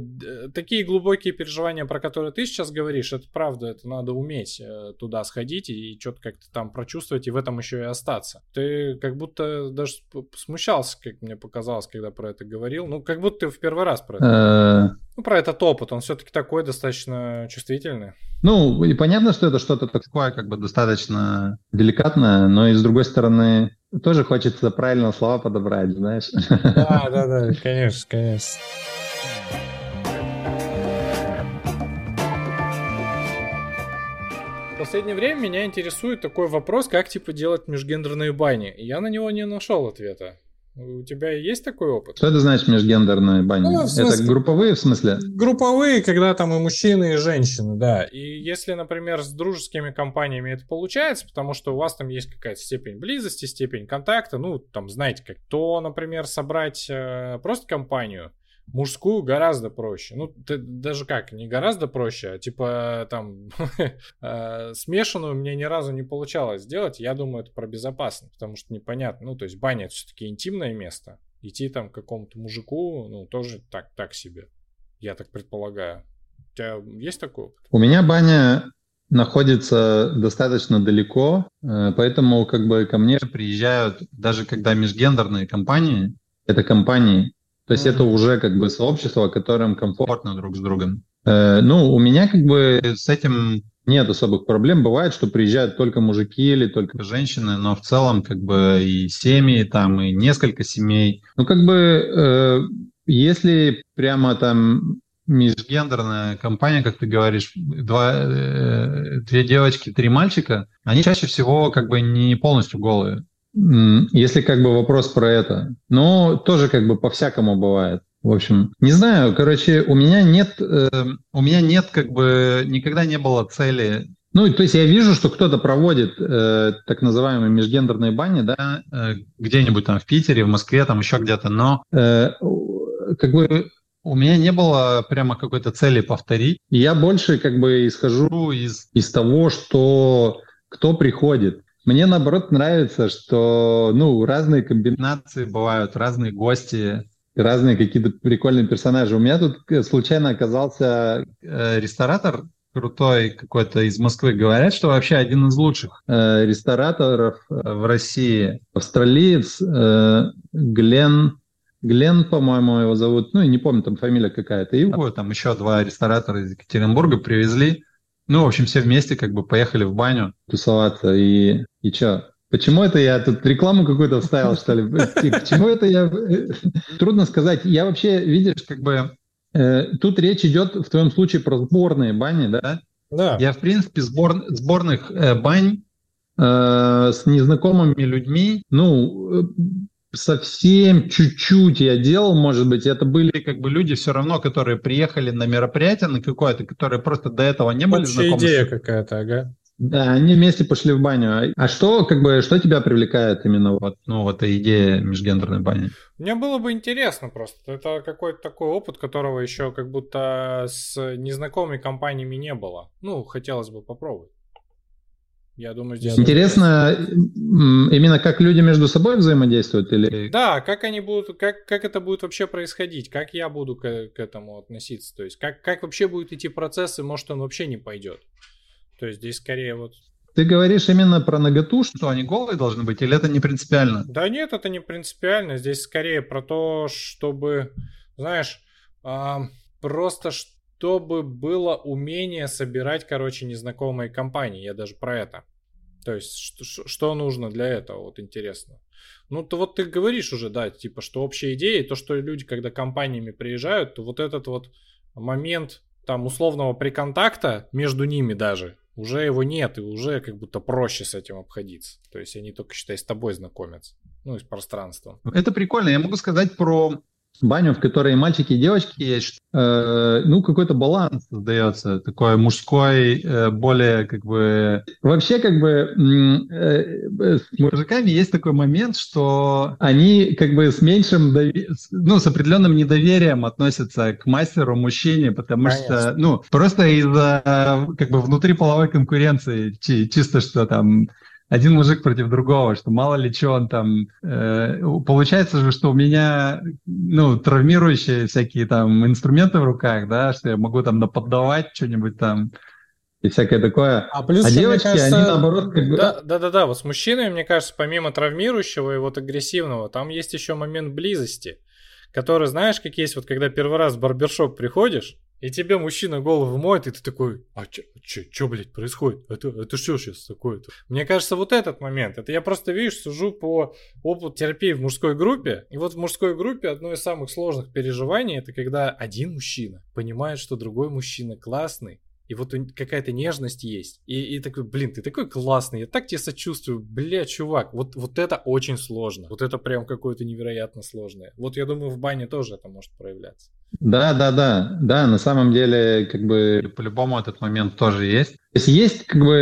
такие глубокие переживания, про которые ты сейчас говоришь, это правда, это надо уметь э, туда сходить и что-то как-то там прочувствовать и в этом еще и остаться. Ты как будто даже смущался, как мне показалось, когда про это говорил. Ну, как будто ты в первый раз про это. Э, ну, про этот опыт, он все-таки такой достаточно чувствительный. Ну, и понятно, что это что-то такое, как бы достаточно деликатное, но и с другой стороны, тоже хочется правильно слова подобрать, знаешь. Да, да, да, конечно, конечно. В последнее время меня интересует такой вопрос, как типа делать межгендерные бани. Я на него не нашел ответа. У тебя есть такой опыт? Что это значит межгендерные бани? Ну, смысле, это групповые в смысле? Групповые, когда там и мужчины, и женщины, да. И если, например, с дружескими компаниями это получается, потому что у вас там есть какая-то степень близости, степень контакта, ну, там, знаете как, то, например, собрать э, просто компанию, Мужскую гораздо проще. Ну, ты, даже как, не гораздо проще, а типа там э, смешанную мне ни разу не получалось сделать. Я думаю, это про безопасность, потому что непонятно. Ну, то есть баня это все-таки интимное место. Идти там к какому-то мужику, ну, тоже так, так себе. Я так предполагаю. У тебя есть такой опыт? У меня баня находится достаточно далеко, э, поэтому как бы ко мне приезжают, даже когда межгендерные компании, это компании. То есть mm-hmm. это уже как бы сообщество, которым комфортно друг с другом. Э, ну, у меня как бы с этим нет особых проблем. Бывает, что приезжают только мужики или только женщины, но в целом как бы и семьи там, и несколько семей. Ну, как бы э, если прямо там межгендерная компания, как ты говоришь, два, э, две девочки, три мальчика, они чаще всего как бы не полностью голые. Если как бы вопрос про это. Но тоже как бы по-всякому бывает. В общем, не знаю, короче, у меня нет, э, у меня нет как бы никогда не было цели. Ну, то есть я вижу, что кто-то проводит э, так называемые межгендерные бани, да, э, где-нибудь там в Питере, в Москве, там еще где-то, но э, как бы у меня не было прямо какой-то цели повторить. я больше как бы исхожу из, из того, что кто приходит. Мне наоборот нравится, что ну, разные комбинации бывают, разные гости, разные какие-то прикольные персонажи. У меня тут э, случайно оказался э, ресторатор крутой какой-то из Москвы. Говорят, что вообще один из лучших э, рестораторов э, в России. Австралиец э, Глен Глен, по-моему, его зовут, ну, и не помню, там фамилия какая-то. Его там еще два ресторатора из Екатеринбурга привезли. Ну, в общем, все вместе как бы поехали в баню тусоваться. И, и что? Почему это я тут рекламу какую-то вставил, что ли? Почему это я... Трудно сказать. Я вообще, видишь, как бы... Э, тут речь идет в твоем случае про сборные бани, да? Да. Я, в принципе, сбор, сборных э, бань э, с незнакомыми людьми, ну, э, совсем чуть-чуть я делал, может быть, это были как бы люди все равно, которые приехали на мероприятие на какое-то, которые просто до этого не были Общая знакомы. идея какая-то, ага. Да, они вместе пошли в баню. А что, как бы, что тебя привлекает именно вот, ну, вот эта идея межгендерной бани? Мне было бы интересно просто. Это какой-то такой опыт, которого еще как будто с незнакомыми компаниями не было. Ну, хотелось бы попробовать. Я думаю, здесь... Интересно, именно как люди между собой взаимодействуют или... Да, как они будут, как, как это будет вообще происходить, как я буду к, к этому относиться, то есть как, как вообще будет идти процесс, и может он вообще не пойдет. То есть здесь скорее вот... Ты говоришь именно про наготу, что они голые должны быть, или это не принципиально? Да нет, это не принципиально, здесь скорее про то, чтобы, знаешь, а, просто чтобы было умение собирать, короче, незнакомые компании. Я даже про это. То есть, что, что нужно для этого, вот интересно. Ну, то вот ты говоришь уже, да, типа, что общая идея, то, что люди, когда компаниями приезжают, то вот этот вот момент там условного приконтакта между ними даже, уже его нет, и уже как будто проще с этим обходиться. То есть они только, считай, с тобой знакомятся, ну, из пространства. Это прикольно. Я могу сказать про баню, в которой мальчики и девочки есть, э, ну, какой-то баланс создается, такой мужской, э, более, как бы... Вообще, как бы, э, с мужиками есть такой момент, что они, как бы, с меньшим, дови... ну, с определенным недоверием относятся к мастеру, мужчине, потому Конечно. что, ну, просто из-за, как бы, внутриполовой конкуренции, чисто что там один мужик против другого, что мало ли что он там... Э, получается же, что у меня, ну, травмирующие всякие там инструменты в руках, да, что я могу там наподдавать что-нибудь там и всякое такое. А, плюс, а девочки, кажется, они наоборот как бы... Да, да, да, да, вот с мужчинами, мне кажется, помимо травмирующего и вот агрессивного, там есть еще момент близости, который, знаешь, как есть, вот когда первый раз в барбершоп приходишь, и тебе мужчина голову моет, и ты такой, а чё, чё, чё блядь, происходит? Это, это что сейчас такое-то? Мне кажется, вот этот момент, это я просто, видишь, сужу по опыту терапии в мужской группе, и вот в мужской группе одно из самых сложных переживаний, это когда один мужчина понимает, что другой мужчина классный, и вот какая-то нежность есть. И, и такой, блин, ты такой классный, я так тебе сочувствую, бля, чувак. Вот, вот это очень сложно. Вот это прям какое-то невероятно сложное. Вот я думаю, в бане тоже это может проявляться. Да, да, да, да, на самом деле, как бы, по-любому этот момент тоже есть. То есть есть, как бы,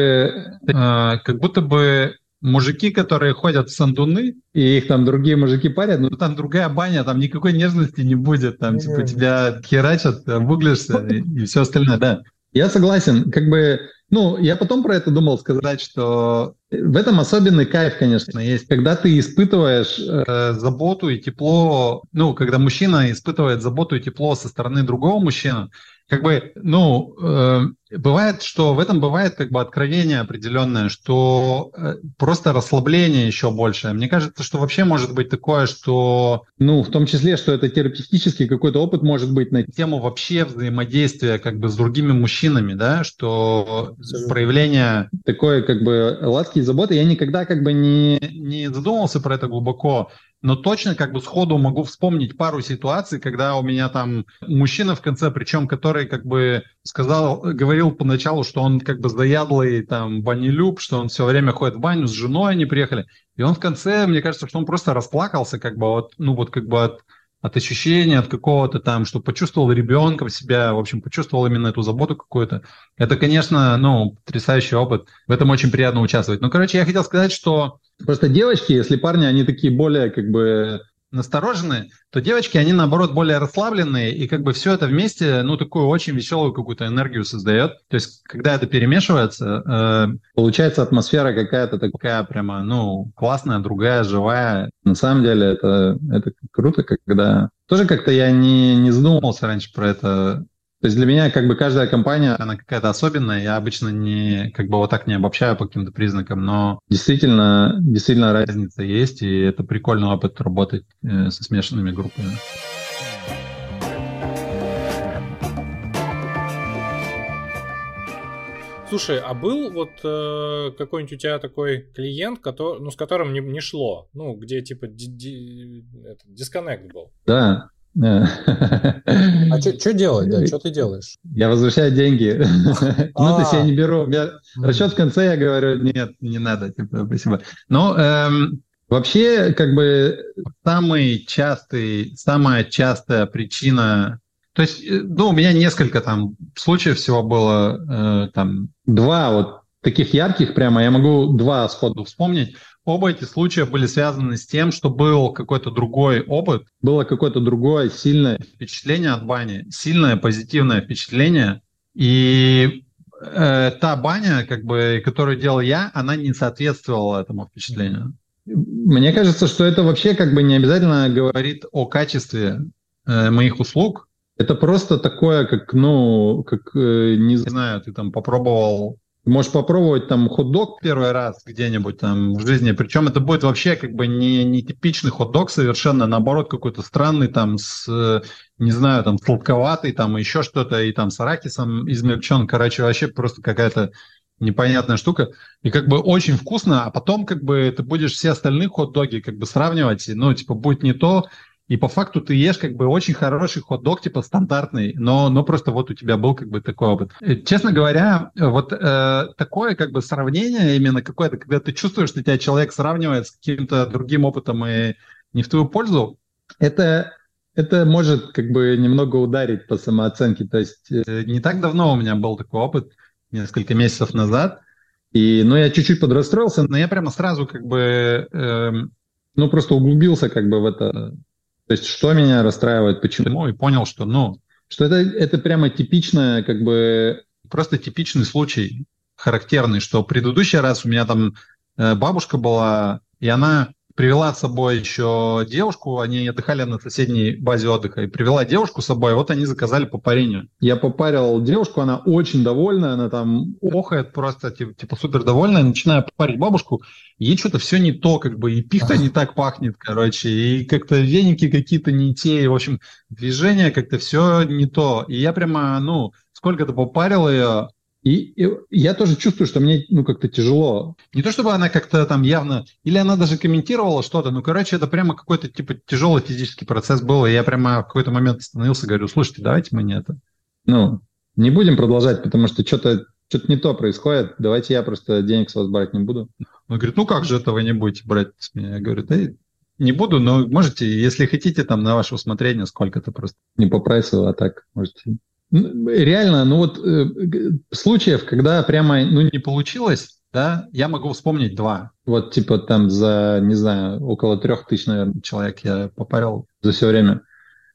э, как будто бы мужики, которые ходят в сандуны, и их там другие мужики парят, но там другая баня, там никакой нежности не будет, там, типа, тебя херачат, обуглишься и, и все остальное, да. Я согласен. Как бы, ну, я потом про это думал сказать, что в этом особенный кайф, конечно, есть. Когда ты испытываешь э, заботу и тепло, ну, когда мужчина испытывает заботу и тепло со стороны другого мужчины, как бы, ну, э, бывает, что в этом бывает как бы откровение определенное, что э, просто расслабление еще больше. Мне кажется, что вообще может быть такое, что, ну, в том числе, что это терапевтический какой-то опыт может быть на тему вообще взаимодействия как бы с другими мужчинами, да, что Абсолютно. проявление такой как бы ласки и заботы. Я никогда как бы не, не задумывался про это глубоко, но точно как бы сходу могу вспомнить пару ситуаций, когда у меня там мужчина в конце, причем который как бы сказал, говорил поначалу, что он как бы заядлый там банилюб, что он все время ходит в баню, с женой они приехали. И он в конце, мне кажется, что он просто расплакался как бы вот, ну вот как бы от от ощущения, от какого-то там, что почувствовал ребенка в себя, в общем, почувствовал именно эту заботу какую-то. Это, конечно, ну, потрясающий опыт. В этом очень приятно участвовать. Ну, короче, я хотел сказать, что просто девочки, если парни, они такие более, как бы, настороженные, то девочки, они наоборот более расслабленные, и как бы все это вместе, ну, такую очень веселую какую-то энергию создает. То есть, когда это перемешивается, э, получается атмосфера какая-то такая прямо, ну, классная, другая, живая. На самом деле это, это круто, когда... Тоже как-то я не, не задумывался раньше про это, то есть для меня как бы каждая компания, она какая-то особенная. Я обычно не как бы вот так не обобщаю по каким-то признакам, но действительно, действительно разница есть, и это прикольный опыт работать э, со смешанными группами. Слушай, а был вот э, какой-нибудь у тебя такой клиент, который, ну, с которым не, не шло, ну, где типа ди, ди, это, дисконнект был? Да, а что делать, да? Что ты делаешь? Я возвращаю деньги. Ну, то есть я не беру. Расчет в конце я говорю, нет, не надо, типа, спасибо. Но эм, вообще, как бы, самый частый, самая частая причина то есть, э, ну, у меня несколько там случаев всего было, э, там, два вот таких ярких прямо, я могу два сходу вспомнить. Оба эти случая были связаны с тем, что был какой-то другой опыт, было какое-то другое сильное впечатление от бани, сильное позитивное впечатление, и э, та баня, как бы, которую делал я, она не соответствовала этому впечатлению. Мне кажется, что это вообще как бы не обязательно говорит о качестве э, моих услуг. Это просто такое, как, ну, как, э, не знаю, ты там попробовал можешь попробовать там хот-дог первый раз где-нибудь там в жизни, причем это будет вообще как бы не, не типичный хот-дог совершенно, наоборот какой-то странный там с, не знаю, там сладковатый там еще что-то и там с арахисом измельчен, короче, вообще просто какая-то непонятная штука. И как бы очень вкусно, а потом как бы ты будешь все остальные хот-доги как бы сравнивать, ну, типа, будет не то, и по факту ты ешь как бы очень хороший хот-дог, типа стандартный, но, но просто вот у тебя был как бы такой опыт. Э, честно говоря, вот э, такое как бы сравнение именно какое-то, когда ты чувствуешь, что тебя человек сравнивает с каким-то другим опытом и не в твою пользу, это, это может как бы немного ударить по самооценке. То есть э, не так давно у меня был такой опыт, несколько месяцев назад, и, ну, я чуть-чуть подрастроился, но я прямо сразу как бы, э, ну, просто углубился как бы в это, то есть что меня расстраивает, почему, и понял, что, ну, что это, это прямо типичное, как бы, просто типичный случай, характерный, что предыдущий раз у меня там э, бабушка была, и она привела с собой еще девушку, они отдыхали на соседней базе отдыха, и привела девушку с собой, вот они заказали по парению. Я попарил девушку, она очень довольна, она там охает просто, типа, типа супер довольная, начинаю парить бабушку, ей что-то все не то, как бы, и пихта не так пахнет, короче, и как-то веники какие-то не те, и, в общем, движение как-то все не то. И я прямо, ну, сколько-то попарил ее, и, и я тоже чувствую, что мне ну как-то тяжело. Не то чтобы она как-то там явно, или она даже комментировала что-то, ну короче, это прямо какой-то типа тяжелый физический процесс был, и я прямо в какой-то момент остановился, говорю, слушайте, давайте мы не это, ну не будем продолжать, потому что что-то что-то не то происходит, давайте я просто денег с вас брать не буду. Он говорит, ну как же это вы не будете брать с меня? Я говорю, да не буду, но можете, если хотите, там на ваше усмотрение сколько-то просто. Не по прайсу, а так можете Реально, ну вот э, случаев, когда прямо ну, не получилось, да, я могу вспомнить два. Вот типа там за, не знаю, около трех тысяч, наверное, человек я попарил за все время.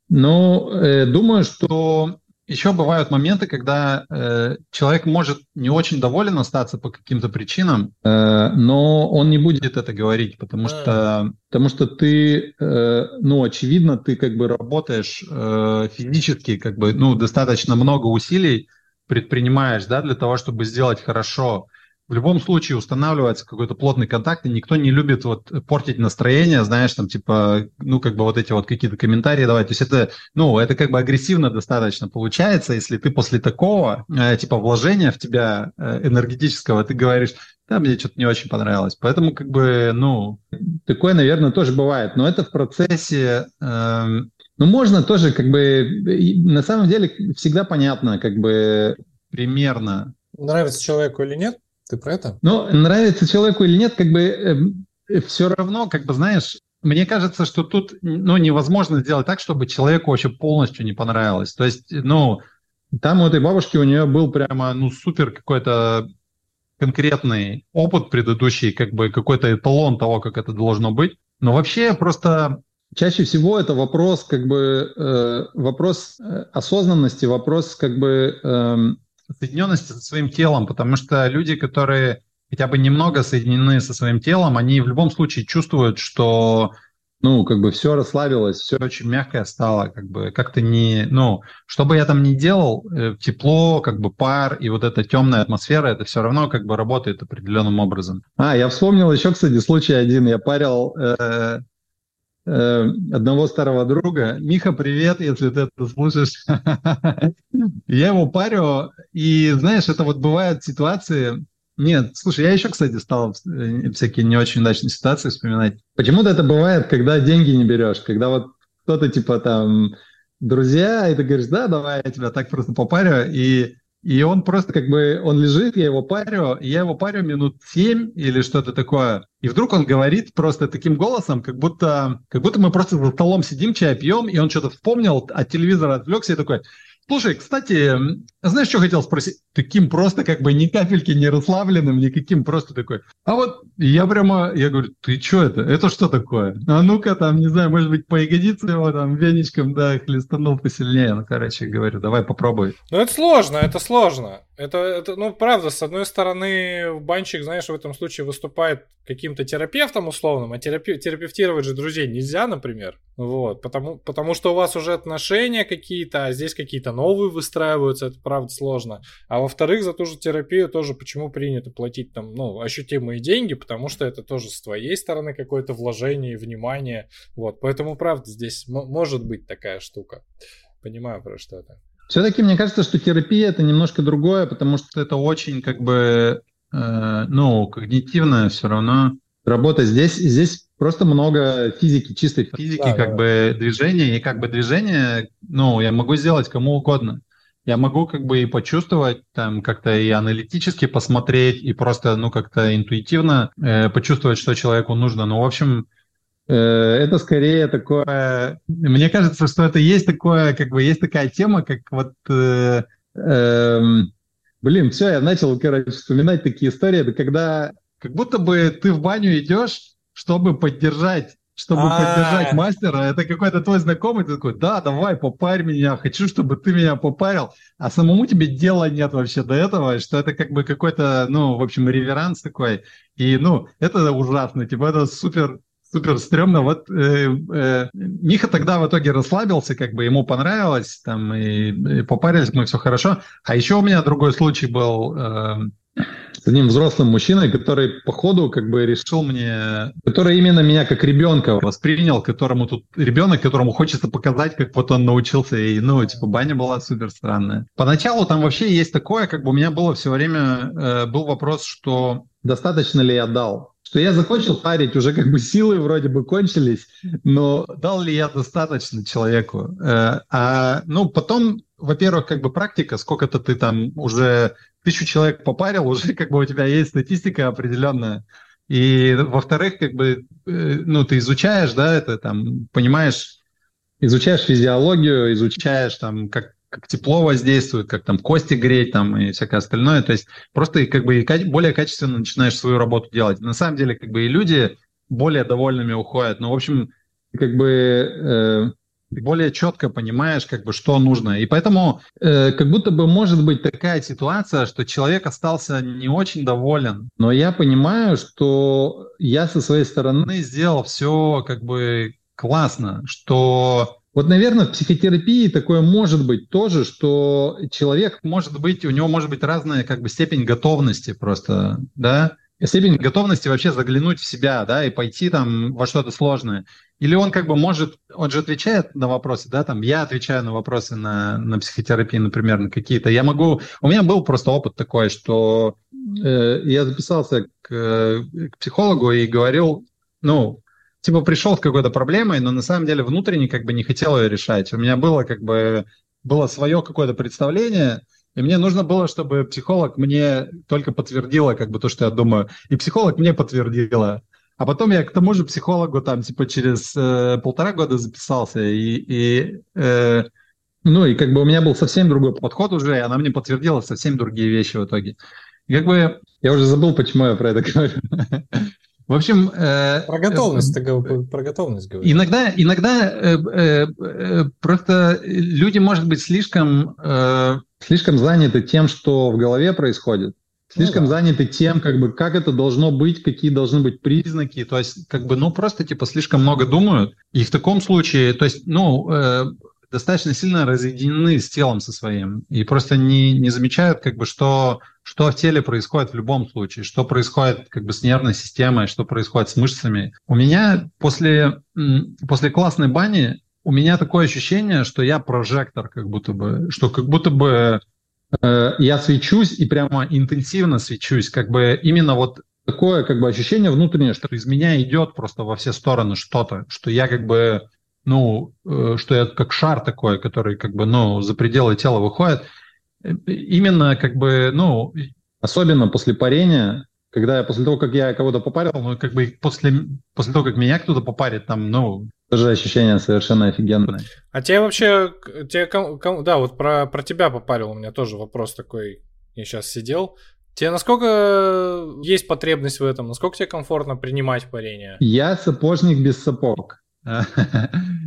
Но э, думаю, что еще бывают моменты, когда э, человек может не очень доволен остаться по каким-то причинам, э, но он не будет это говорить, потому что, потому что ты, э, ну, очевидно, ты как бы работаешь э, физически, как бы, ну, достаточно много усилий предпринимаешь, да, для того, чтобы сделать хорошо в любом случае устанавливается какой-то плотный контакт, и никто не любит вот портить настроение, знаешь, там типа, ну, как бы вот эти вот какие-то комментарии давать. То есть это, ну, это как бы агрессивно достаточно получается, если ты после такого, э, типа, вложения в тебя э, энергетического, ты говоришь, да, мне что-то не очень понравилось. Поэтому, как бы, ну, такое, наверное, тоже бывает. Но это в процессе, э, ну, можно тоже, как бы, на самом деле всегда понятно, как бы, примерно. Нравится человеку или нет? Ты про это? Ну, нравится человеку или нет, как бы э, э, все равно, как бы, знаешь, мне кажется, что тут ну, невозможно сделать так, чтобы человеку вообще полностью не понравилось. То есть, ну, там у этой бабушки у нее был прямо, ну, супер какой-то конкретный опыт предыдущий, как бы какой-то эталон того, как это должно быть. Но вообще просто чаще всего это вопрос, как бы, э, вопрос э, осознанности, вопрос, как бы, э, соединенности со своим телом, потому что люди, которые хотя бы немного соединены со своим телом, они в любом случае чувствуют, что ну, как бы все расслабилось, все очень мягкое стало, как бы как-то не, ну, что бы я там ни делал, э, тепло, как бы пар и вот эта темная атмосфера, это все равно как бы работает определенным образом. А, я вспомнил еще, кстати, случай один, я парил э, одного старого друга. Миха, привет, если ты это слушаешь. Я его парю, и знаешь, это вот бывают ситуации... Нет, слушай, я еще, кстати, стал э, всякие не очень удачные ситуации вспоминать. Почему-то это бывает, когда деньги не берешь, когда вот кто-то типа там друзья, и ты говоришь, да, давай я тебя так просто попарю, и и он просто как бы, он лежит, я его парю, я его парю минут семь или что-то такое. И вдруг он говорит просто таким голосом, как будто, как будто мы просто за столом сидим, чай пьем, и он что-то вспомнил, от телевизора отвлекся и такой, Слушай, кстати, знаешь, что хотел спросить? Таким просто как бы ни капельки не расслабленным, никаким просто такой. А вот я прямо, я говорю, ты что это? Это что такое? А ну-ка там, не знаю, может быть, по ягодице его там веничком, да, хлестанул посильнее. Ну, короче, говорю, давай попробуй. Ну, это сложно, это сложно. Это, это, ну, правда, с одной стороны, банщик, знаешь, в этом случае выступает каким-то терапевтом условным, а терапи- терапевтировать же друзей нельзя, например. Вот, потому, потому что у вас уже отношения какие-то, а здесь какие-то новые выстраиваются, это правда сложно. А во-вторых, за ту же терапию тоже почему принято платить там, ну, ощутимые деньги, потому что это тоже с твоей стороны какое-то вложение и внимание. Вот, поэтому, правда, здесь может быть такая штука. Понимаю, про что это. Все-таки мне кажется, что терапия это немножко другое, потому что это очень как бы, э, ну, когнитивная все равно работа. Здесь, здесь просто много физики, чистой физики, да, как да. бы движения, и как бы движение, ну, я могу сделать кому угодно. Я могу как бы и почувствовать, там, как-то и аналитически посмотреть, и просто, ну, как-то интуитивно э, почувствовать, что человеку нужно. Ну, в общем, это скорее такое... Мне кажется, что это есть такое, как бы есть такая тема, как вот... Э, э, блин, все, я начал, короче, вспоминать такие истории, это когда как будто бы ты в баню идешь, чтобы поддержать чтобы А-а-а. поддержать мастера, это какой-то твой знакомый, ты такой, да, давай, попарь меня, хочу, чтобы ты меня попарил, а самому тебе дела нет вообще до этого, что это как бы какой-то, ну, в общем, реверанс такой, и, ну, это ужасно, типа, это супер супер стрёмно. Вот э, э, Миха тогда в итоге расслабился, как бы ему понравилось, там и, и попарились мы, все хорошо. А еще у меня другой случай был э, с одним взрослым мужчиной, который по ходу как бы решил мне, который именно меня как ребенка воспринял, которому тут ребенок, которому хочется показать, как вот он научился, и ну, типа, баня была супер странная. Поначалу там вообще есть такое, как бы у меня было все время, э, был вопрос, что достаточно ли я дал что я закончил парить, уже как бы силы вроде бы кончились, но дал ли я достаточно человеку? Э, а, ну, потом, во-первых, как бы практика, сколько-то ты там уже тысячу человек попарил, уже как бы у тебя есть статистика определенная. И, во-вторых, как бы, э, ну, ты изучаешь, да, это там, понимаешь, изучаешь физиологию, изучаешь там, как как тепло воздействует, как там кости греть там и всякое остальное. То есть просто как бы более качественно начинаешь свою работу делать. На самом деле как бы и люди более довольными уходят. Но, в общем, как бы э, более четко понимаешь, как бы, что нужно. И поэтому э, как будто бы может быть такая ситуация, что человек остался не очень доволен. Но я понимаю, что я со своей стороны сделал все как бы классно, что вот, наверное, в психотерапии такое может быть тоже, что человек может быть, у него может быть разная как бы степень готовности просто, да, степень готовности вообще заглянуть в себя, да, и пойти там во что-то сложное. Или он как бы может, он же отвечает на вопросы, да, там я отвечаю на вопросы на, на психотерапии, например, на какие-то. Я могу, у меня был просто опыт такой, что э, я записался к, к психологу и говорил, ну, типа пришел с какой-то проблемой, но на самом деле внутренне как бы не хотел ее решать. У меня было как бы было свое какое-то представление, и мне нужно было, чтобы психолог мне только подтвердила как бы то, что я думаю. И психолог мне подтвердила. А потом я к тому же психологу там типа через э, полтора года записался, и, и э, ну и как бы у меня был совсем другой подход уже, и она мне подтвердила совсем другие вещи в итоге. И как бы я уже забыл, почему я про это говорю. В общем... Э, про готовность, э, ты про готовность говоришь. Иногда, иногда э, э, э, просто люди, может быть, слишком, э, слишком заняты тем, что в голове происходит, слишком ну, да. заняты тем, как бы, как это должно быть, какие должны быть признаки, то есть, как бы, ну, просто, типа, слишком много думают, и в таком случае, то есть, ну, э, достаточно сильно разъединены с телом со своим, и просто не, не замечают, как бы, что что в теле происходит в любом случае, что происходит как бы с нервной системой, что происходит с мышцами. У меня после, после классной бани у меня такое ощущение, что я прожектор, как будто бы, что как будто бы э, я свечусь и прямо интенсивно свечусь, как бы именно вот такое как бы ощущение внутреннее, что из меня идет просто во все стороны что-то, что я как бы, ну, э, что я как шар такой, который как бы, ну, за пределы тела выходит именно как бы, ну, особенно после парения, когда я после того, как я кого-то попарил, ну, как бы после, после того, как меня кто-то попарит, там, ну, тоже ощущение совершенно офигенное. А тебе вообще, тебе, да, вот про, про тебя попарил у меня тоже вопрос такой, я сейчас сидел. Тебе насколько есть потребность в этом? Насколько тебе комфортно принимать парение? Я сапожник без сапог.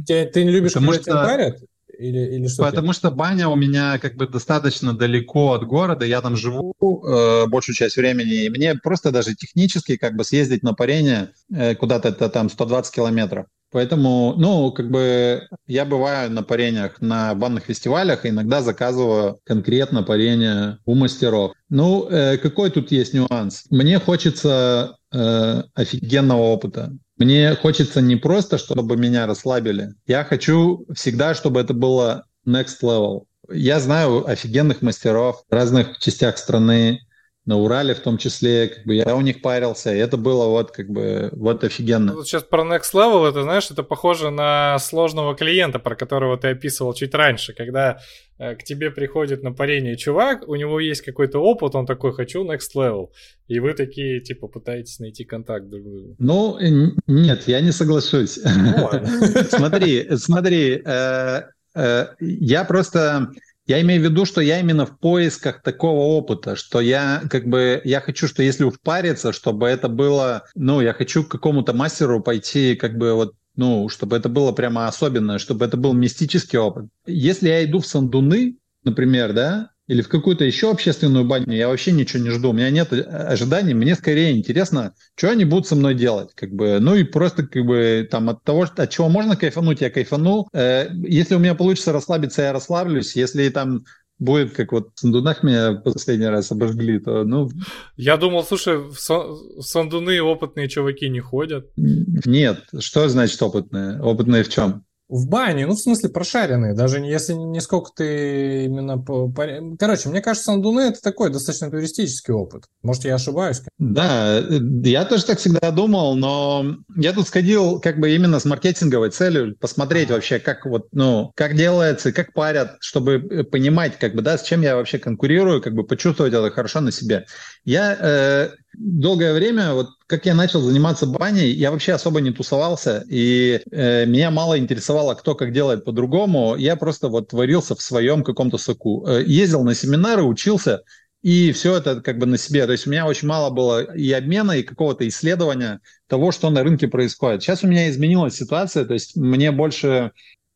Ты, ты не любишь, Потому когда что... тебя парят? Или, или что Потому что баня у меня как бы достаточно далеко от города, я там живу э, большую часть времени, и мне просто даже технически как бы съездить на парение э, куда-то это там 120 километров. Поэтому, ну, как бы я бываю на парениях, на банных фестивалях, иногда заказываю конкретно парение у мастеров. Ну, э, какой тут есть нюанс? Мне хочется э, офигенного опыта. Мне хочется не просто, чтобы меня расслабили. Я хочу всегда, чтобы это было next level. Я знаю офигенных мастеров в разных частях страны, на Урале в том числе, как бы я у них парился, и это было вот как бы вот офигенно. Вот сейчас про Next Level, это знаешь, это похоже на сложного клиента, про которого ты описывал чуть раньше, когда э, к тебе приходит на парение чувак, у него есть какой-то опыт, он такой, хочу Next Level, и вы такие, типа, пытаетесь найти контакт друг с другом. Ну, нет, я не соглашусь. Ну смотри, смотри, э, э, я просто я имею в виду, что я именно в поисках такого опыта, что я как бы, я хочу, что если уж париться, чтобы это было, ну, я хочу к какому-то мастеру пойти, как бы вот ну, чтобы это было прямо особенное, чтобы это был мистический опыт. Если я иду в Сандуны, например, да, или в какую-то еще общественную баню, я вообще ничего не жду. У меня нет ожиданий, мне скорее интересно, что они будут со мной делать. Как бы, ну и просто как бы там от того, от чего можно кайфануть, я кайфану. Э, если у меня получится расслабиться, я расслаблюсь. Если там будет, как вот Сандунах меня последний раз обожгли, то, ну... Я думал, слушай, в, в Сандуны опытные чуваки не ходят. Нет, что значит опытные? Опытные в чем? В бане, ну, в смысле, прошаренные, даже если не сколько ты именно... По... Короче, мне кажется, Сандуны — это такой достаточно туристический опыт. Может, я ошибаюсь? Да, я тоже так всегда думал, но я тут сходил как бы именно с маркетинговой целью, посмотреть вообще, как вот, ну, как делается, как парят, чтобы понимать, как бы, да, с чем я вообще конкурирую, как бы почувствовать это хорошо на себе. Я э, долгое время, вот как я начал заниматься баней, я вообще особо не тусовался, и э, меня мало интересовало, кто как делает по-другому. Я просто вот творился в своем каком-то соку. Э, ездил на семинары, учился, и все это как бы на себе. То есть у меня очень мало было и обмена, и какого-то исследования того, что на рынке происходит. Сейчас у меня изменилась ситуация, то есть мне больше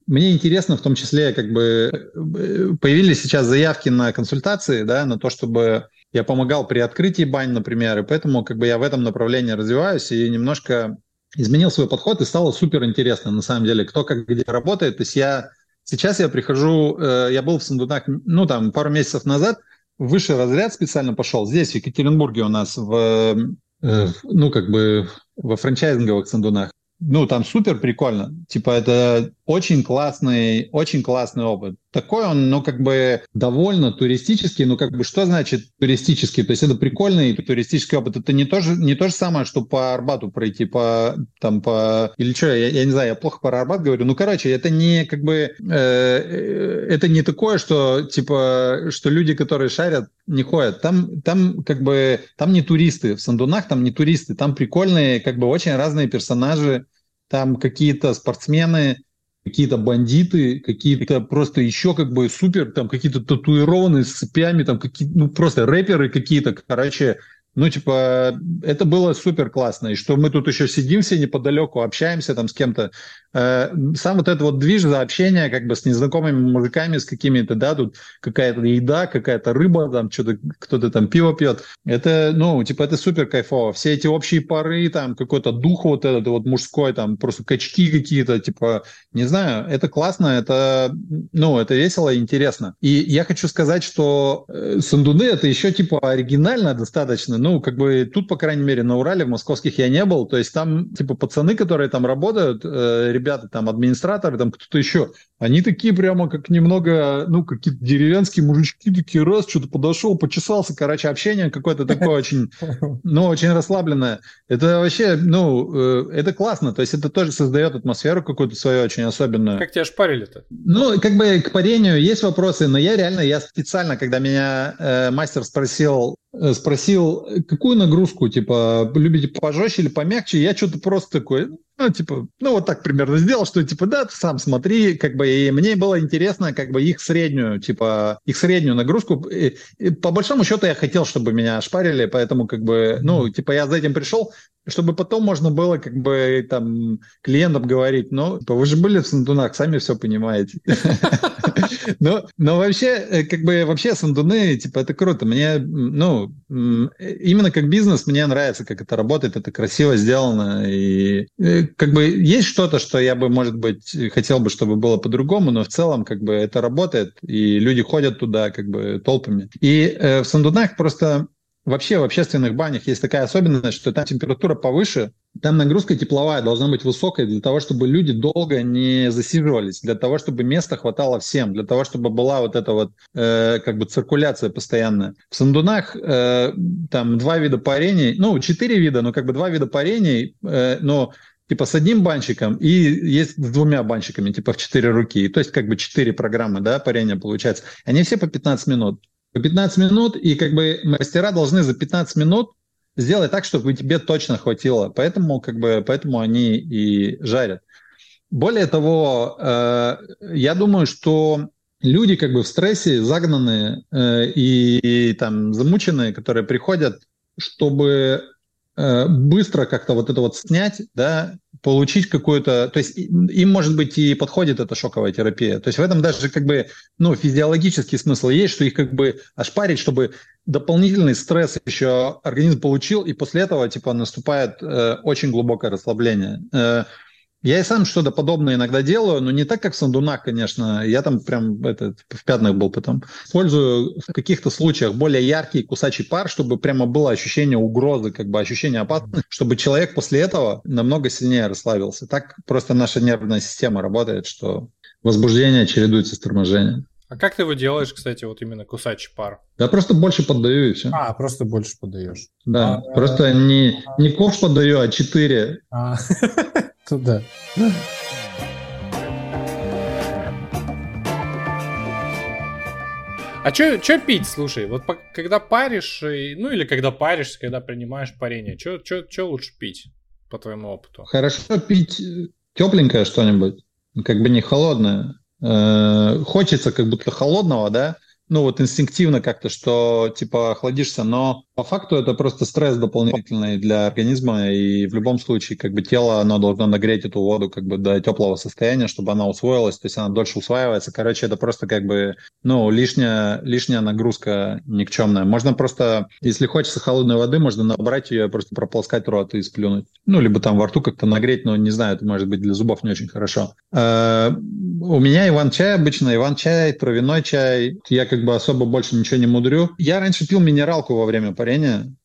мне интересно в том числе, как бы э, появились сейчас заявки на консультации, да, на то, чтобы я помогал при открытии бань, например, и поэтому как бы я в этом направлении развиваюсь и немножко изменил свой подход и стало супер интересно на самом деле, кто как где работает. То есть я сейчас я прихожу, э, я был в Сандунах, ну там пару месяцев назад, высший разряд специально пошел здесь в Екатеринбурге у нас в, э, ну как бы во франчайзинговых Сандунах. Ну там супер прикольно, типа это очень классный, очень классный опыт. Такой он, ну, как бы довольно туристический, ну, как бы что значит туристический? То есть это прикольный туристический опыт. Это не то же, не то же самое, что по Арбату пройти, по, там, по... Или что, я, я не знаю, я плохо про Арбат говорю. Ну, короче, это не, как бы, э, э, это не такое, что, типа, что люди, которые шарят, не ходят. Там, там, как бы, там не туристы. В Сандунах там не туристы. Там прикольные, как бы, очень разные персонажи. Там какие-то спортсмены, какие-то бандиты, какие-то просто еще как бы супер, там какие-то татуированные с цепями, там какие-то, ну просто рэперы какие-то, короче, ну, типа, это было супер классно. И что мы тут еще сидим все неподалеку, общаемся там с кем-то. Э, сам вот этот вот движ за общение как бы с незнакомыми мужиками, с какими-то, да, тут какая-то еда, какая-то рыба, там что-то, кто-то там пиво пьет. Это, ну, типа, это супер кайфово. Все эти общие пары, там, какой-то дух вот этот вот мужской, там, просто качки какие-то, типа, не знаю, это классно, это, ну, это весело и интересно. И я хочу сказать, что э, Сандуны это еще, типа, оригинально достаточно, ну, как бы тут, по крайней мере, на Урале, в московских я не был, то есть там, типа, пацаны, которые там работают, э, ребята, там, администраторы, там, кто-то еще, они такие прямо как немного, ну, какие-то деревенские мужички, такие раз, что-то подошел, почесался, короче, общение какое-то такое очень, ну, очень расслабленное. Это вообще, ну, э, это классно, то есть это тоже создает атмосферу какую-то свою очень особенную. Как тебя шпарили-то? Ну, как бы к парению есть вопросы, но я реально, я специально, когда меня э, мастер спросил, э, спросил, какую нагрузку, типа, любите пожестче или помягче, я что-то просто такой, ну, типа, ну, вот так примерно сделал, что, типа, да, ты сам смотри, как бы, и мне было интересно, как бы, их среднюю, типа, их среднюю нагрузку. И, и по большому счету я хотел, чтобы меня шпарили, поэтому, как бы, ну, типа, я за этим пришел, чтобы потом можно было как бы там клиентам говорить, ну, типа, вы же были в Сандунах, сами все понимаете. Но, но вообще, э, как бы вообще Сандуны, типа, это круто. Мне, ну, именно как бизнес мне нравится, как это работает, это красиво сделано. И э, как бы есть что-то, что я бы, может быть, хотел бы, чтобы было по-другому, но в целом, как бы, это работает, и люди ходят туда, как бы, толпами. И э, в Сандунах просто Вообще в общественных банях есть такая особенность, что там температура повыше, там нагрузка тепловая должна быть высокой для того, чтобы люди долго не засиживались, для того, чтобы места хватало всем, для того, чтобы была вот эта вот э, как бы циркуляция постоянная. В Сандунах э, там два вида парений, ну, четыре вида, но как бы два вида парений, э, но типа с одним банщиком и есть с двумя банщиками, типа в четыре руки. То есть как бы четыре программы, да, парения получается. Они все по 15 минут по 15 минут, и как бы мастера должны за 15 минут сделать так, чтобы тебе точно хватило. Поэтому, как бы, поэтому они и жарят. Более того, э, я думаю, что люди как бы в стрессе, загнанные э, и, и там замученные, которые приходят, чтобы э, быстро как-то вот это вот снять, да, получить какую-то, то есть им, может быть, и подходит эта шоковая терапия. То есть в этом даже как бы, ну, физиологический смысл есть, что их как бы ошпарить, чтобы дополнительный стресс еще организм получил, и после этого, типа, наступает э, очень глубокое расслабление. Э, я и сам что-то подобное иногда делаю, но не так, как в Сандунах, конечно. Я там прям это, в пятнах был потом. Использую в каких-то случаях более яркий кусачий пар, чтобы прямо было ощущение угрозы, как бы ощущение опасности, чтобы человек после этого намного сильнее расслабился. Так просто наша нервная система работает, что возбуждение чередуется с торможением. А как ты его делаешь, кстати, вот именно кусачий пар? Я просто больше поддаю и все. А, просто больше подаешь. Да, а, просто не, не ковш подаю, а четыре. А. Туда. А что пить, слушай, вот по, когда паришь, ну или когда паришься, когда принимаешь парение, что лучше пить, по твоему опыту? Хорошо пить тепленькое что-нибудь, как бы не холодное. Э, хочется как будто холодного, да, ну вот инстинктивно как-то, что типа охладишься, но по факту это просто стресс дополнительный для организма, и в любом случае как бы тело, оно должно нагреть эту воду как бы до теплого состояния, чтобы она усвоилась, то есть она дольше усваивается. Короче, это просто как бы, ну, лишняя, лишняя нагрузка никчемная. Можно просто, если хочется холодной воды, можно набрать ее, просто прополоскать рот и сплюнуть. Ну, либо там во рту как-то нагреть, но не знаю, это может быть для зубов не очень хорошо. Э, у меня иван-чай обычно, иван-чай, травяной чай. Я как бы особо больше ничего не мудрю. Я раньше пил минералку во время.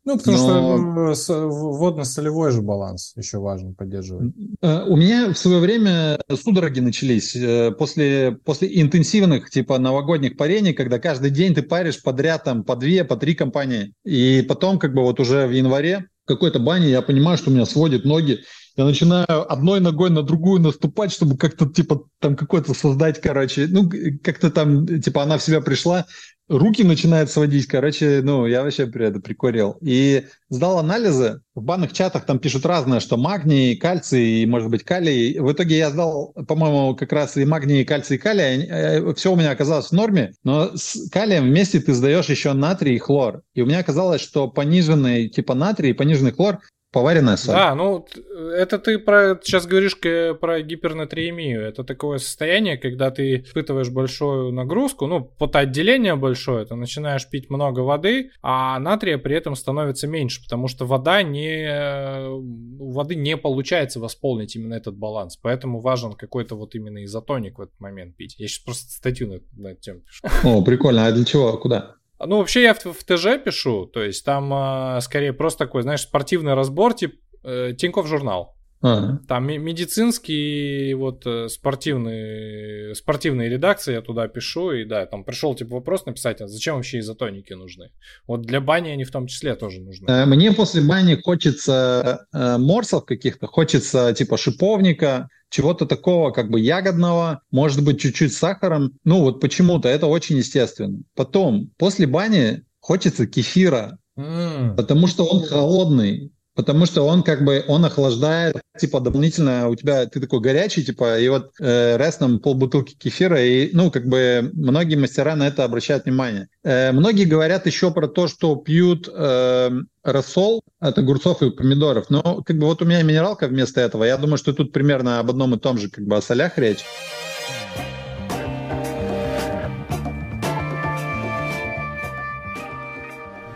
Ну, потому но... что водно-солевой же баланс еще важно поддерживать. Э, у меня в свое время судороги начались э, после, после интенсивных, типа, новогодних парений, когда каждый день ты паришь подряд там по две, по три компании. И потом, как бы вот уже в январе в какой-то бане я понимаю, что у меня сводит ноги, я начинаю одной ногой на другую наступать, чтобы как-то, типа, там какой-то создать, короче, ну, как-то там, типа, она в себя пришла, руки начинают сводить, короче, ну, я вообще это прикурил. И сдал анализы, в банных чатах там пишут разное, что магний, кальций и, может быть, калий. В итоге я сдал, по-моему, как раз и магний, и кальций, и калий. Э, Все у меня оказалось в норме, но с калием вместе ты сдаешь еще натрий и хлор. И у меня оказалось, что пониженный типа натрий и пониженный хлор Поваренная соль. Да, ну это ты про сейчас говоришь про гипернатриемию. Это такое состояние, когда ты испытываешь большую нагрузку, ну, потоотделение большое, ты начинаешь пить много воды, а натрия при этом становится меньше, потому что вода не... У воды не получается восполнить именно этот баланс. Поэтому важен какой-то вот именно изотоник в этот момент пить. Я сейчас просто статью на, на эту тему пишу. О, прикольно. А для чего? Куда? Ну, вообще я в, в ТЖ пишу, то есть там э, скорее просто такой, знаешь, спортивный разбор, типа э, Тинькофф журнал. А-а-а. Там медицинские, вот э, спортивные, спортивные редакции я туда пишу, и да, там пришел типа вопрос написать, а зачем вообще изотоники нужны? Вот для бани они в том числе тоже нужны. Э, мне после бани хочется э, морсов каких-то, хочется типа шиповника, чего-то такого как бы ягодного, может быть, чуть-чуть сахаром. Ну вот почему-то это очень естественно. Потом, после бани хочется кефира, mm. потому что он холодный. Потому что он как бы, он охлаждает, типа, дополнительно у тебя, ты такой горячий, типа, и вот э, рестом полбутылки кефира, и, ну, как бы, многие мастера на это обращают внимание. Э, многие говорят еще про то, что пьют э, рассол от огурцов и помидоров, но, как бы, вот у меня минералка вместо этого, я думаю, что тут примерно об одном и том же, как бы, о солях речь.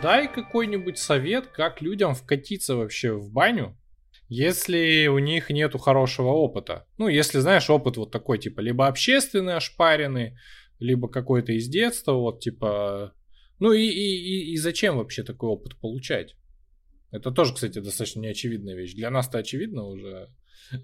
Дай какой-нибудь совет, как людям вкатиться вообще в баню, если у них нету хорошего опыта. Ну, если, знаешь, опыт вот такой, типа, либо общественный ошпаренный, либо какой-то из детства, вот, типа... Ну и, и, и, и зачем вообще такой опыт получать? Это тоже, кстати, достаточно неочевидная вещь. Для нас-то очевидно уже,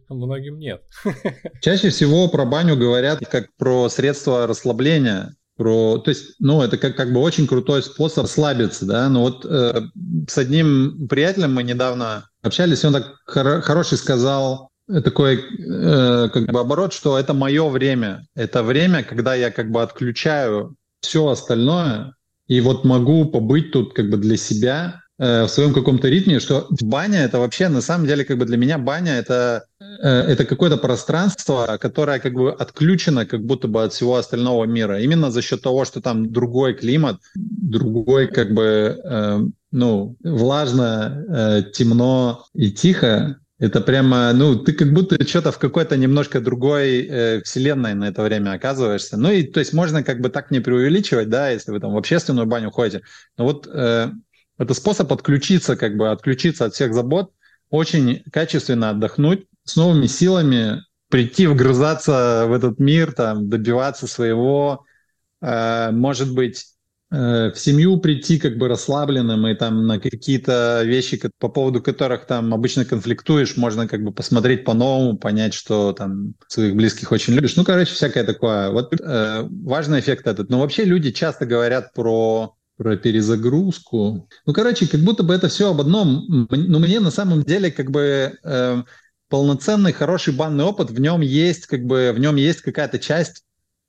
многим нет. Чаще всего про баню говорят как про средство расслабления про, то есть, ну, это как, как бы очень крутой способ слабиться, да, но вот э, с одним приятелем мы недавно общались, и он так хор- хороший сказал, э, такой э, как бы оборот, что это мое время, это время, когда я как бы отключаю все остальное, и вот могу побыть тут как бы для себя, в своем каком-то ритме, что баня это вообще на самом деле как бы для меня баня это э, это какое-то пространство, которое как бы отключено как будто бы от всего остального мира. Именно за счет того, что там другой климат, другой как бы э, ну влажно, э, темно и тихо. Это прямо, ну, ты как будто что-то в какой-то немножко другой э, вселенной на это время оказываешься. Ну и, то есть, можно как бы так не преувеличивать, да, если вы там в общественную баню ходите. Но вот э, это способ отключиться, как бы отключиться от всех забот, очень качественно отдохнуть, с новыми силами прийти, вгрызаться в этот мир, там, добиваться своего, э, может быть, э, в семью прийти как бы расслабленным и там на какие-то вещи, по поводу которых там обычно конфликтуешь, можно как бы посмотреть по-новому, понять, что там своих близких очень любишь. Ну, короче, всякое такое. Вот э, важный эффект этот. Но вообще люди часто говорят про про перезагрузку. Ну, короче, как будто бы это все об одном. Но мне на самом деле как бы э, полноценный хороший банный опыт, в нем есть как бы в нем есть какая-то часть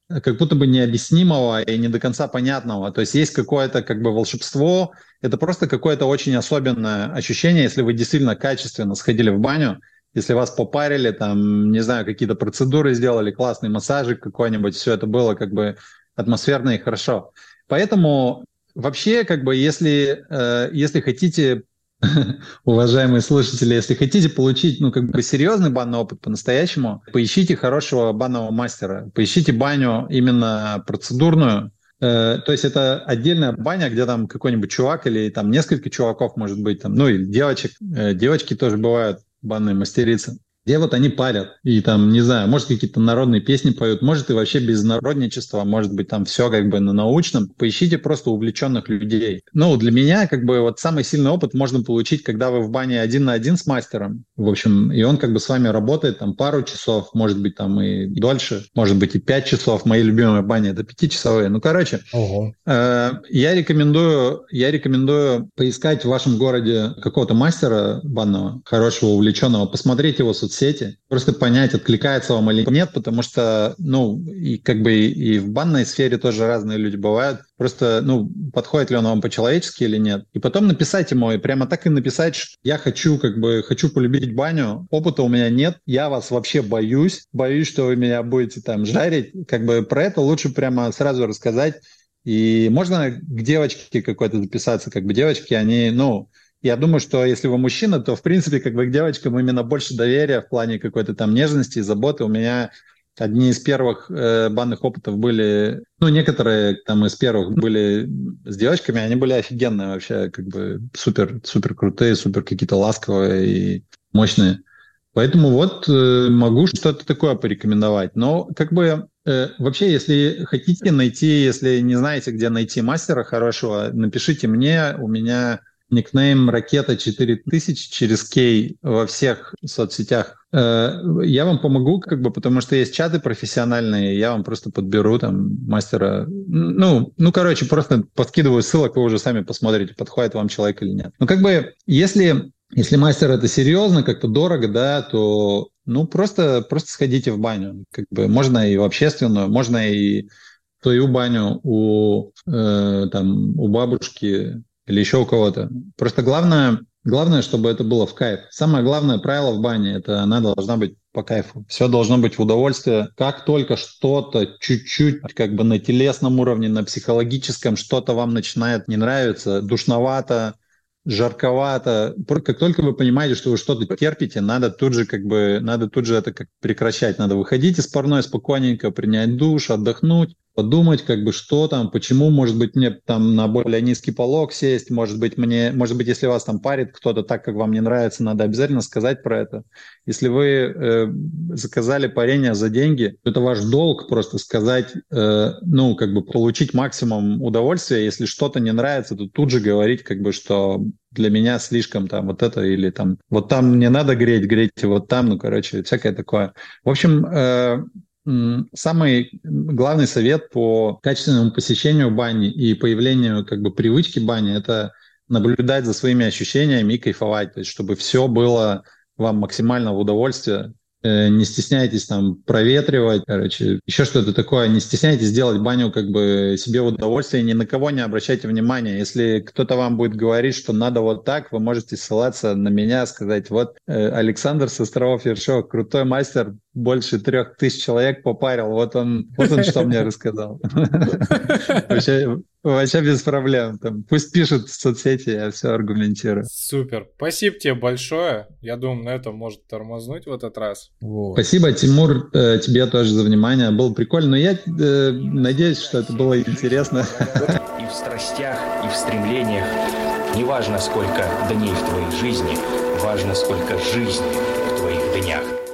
э, как будто бы необъяснимого и не до конца понятного. То есть есть какое-то как бы волшебство, это просто какое-то очень особенное ощущение, если вы действительно качественно сходили в баню, если вас попарили, там, не знаю, какие-то процедуры сделали, классный массажик какой-нибудь, все это было как бы атмосферно и хорошо. Поэтому вообще, как бы, если, э, если хотите уважаемые слушатели, если хотите получить, ну, как бы серьезный банный опыт по-настоящему, поищите хорошего банного мастера, поищите баню именно процедурную, э, то есть это отдельная баня, где там какой-нибудь чувак или там несколько чуваков, может быть, там, ну, или девочек, э, девочки тоже бывают банные мастерицы где вот они парят. И там, не знаю, может, какие-то народные песни поют, может, и вообще без народничества, может быть, там все как бы на научном. Поищите просто увлеченных людей. Ну, для меня, как бы, вот самый сильный опыт можно получить, когда вы в бане один на один с мастером, в общем, и он как бы с вами работает там пару часов, может быть, там и дольше, может быть, и пять часов. Мои любимые бани — это пятичасовые. Ну, короче, Ого. Э, я рекомендую, я рекомендую поискать в вашем городе какого-то мастера банного, хорошего, увлеченного, посмотреть его соцсети, соцсети, просто понять, откликается вам или нет, потому что, ну, и как бы и в банной сфере тоже разные люди бывают. Просто, ну, подходит ли он вам по-человечески или нет. И потом написать ему, и прямо так и написать, что я хочу, как бы, хочу полюбить баню, опыта у меня нет, я вас вообще боюсь, боюсь, что вы меня будете там жарить. Как бы про это лучше прямо сразу рассказать. И можно к девочке какой-то записаться, как бы девочки, они, ну, я думаю, что если вы мужчина, то, в принципе, как бы к девочкам именно больше доверия в плане какой-то там нежности и заботы. У меня одни из первых э, банных опытов были, ну, некоторые там из первых были с девочками, они были офигенные вообще, как бы супер, супер крутые, супер какие-то ласковые и мощные. Поэтому вот э, могу что-то такое порекомендовать. Но как бы э, вообще, если хотите найти, если не знаете, где найти мастера хорошего, напишите мне, у меня никнейм ракета 4000 через кей во всех соцсетях. Э, я вам помогу, как бы, потому что есть чаты профессиональные, я вам просто подберу там мастера. Ну, ну, короче, просто подкидываю ссылок, вы уже сами посмотрите, подходит вам человек или нет. Ну, как бы, если, если мастер это серьезно, как-то дорого, да, то, ну, просто, просто сходите в баню. Как бы, можно и в общественную, можно и твою баню у, э, там, у бабушки или еще у кого-то. Просто главное, главное, чтобы это было в кайф. Самое главное правило в бане – это она должна быть по кайфу. Все должно быть в удовольствие. Как только что-то чуть-чуть как бы на телесном уровне, на психологическом что-то вам начинает не нравиться, душновато, жарковато. Как только вы понимаете, что вы что-то терпите, надо тут же как бы, надо тут же это как прекращать. Надо выходить из парной спокойненько, принять душ, отдохнуть, подумать, как бы, что там, почему, может быть, мне там на более низкий полог сесть, может быть, мне, может быть, если вас там парит кто-то так, как вам не нравится, надо обязательно сказать про это. Если вы э, заказали парение за деньги, это ваш долг просто сказать, э, ну, как бы получить максимум удовольствия. Если что-то не нравится, то тут же говорить, как бы, что для меня слишком там вот это или там вот там не надо греть, греть вот там, ну, короче, всякое такое. В общем, э, самый главный совет по качественному посещению бани и появлению как бы привычки бани – это наблюдать за своими ощущениями и кайфовать, то есть чтобы все было вам максимально в удовольствие, не стесняйтесь там проветривать, короче, еще что-то такое, не стесняйтесь делать баню как бы себе в удовольствие, ни на кого не обращайте внимания. Если кто-то вам будет говорить, что надо вот так, вы можете ссылаться на меня, сказать, вот э, Александр с островов Ершов, крутой мастер, больше трех тысяч человек попарил, вот он, вот он что мне рассказал. Вообще без проблем. Там, пусть пишут в соцсети, я все аргументирую. Супер. Спасибо тебе большое. Я думаю, на этом может тормознуть в этот раз. Вот. Спасибо, Тимур, э, тебе тоже за внимание. Было прикольно. Но я э, надеюсь, что это было интересно. И в страстях, и в стремлениях. Неважно, сколько дней в твоей жизни, важно, сколько жизни в твоих днях.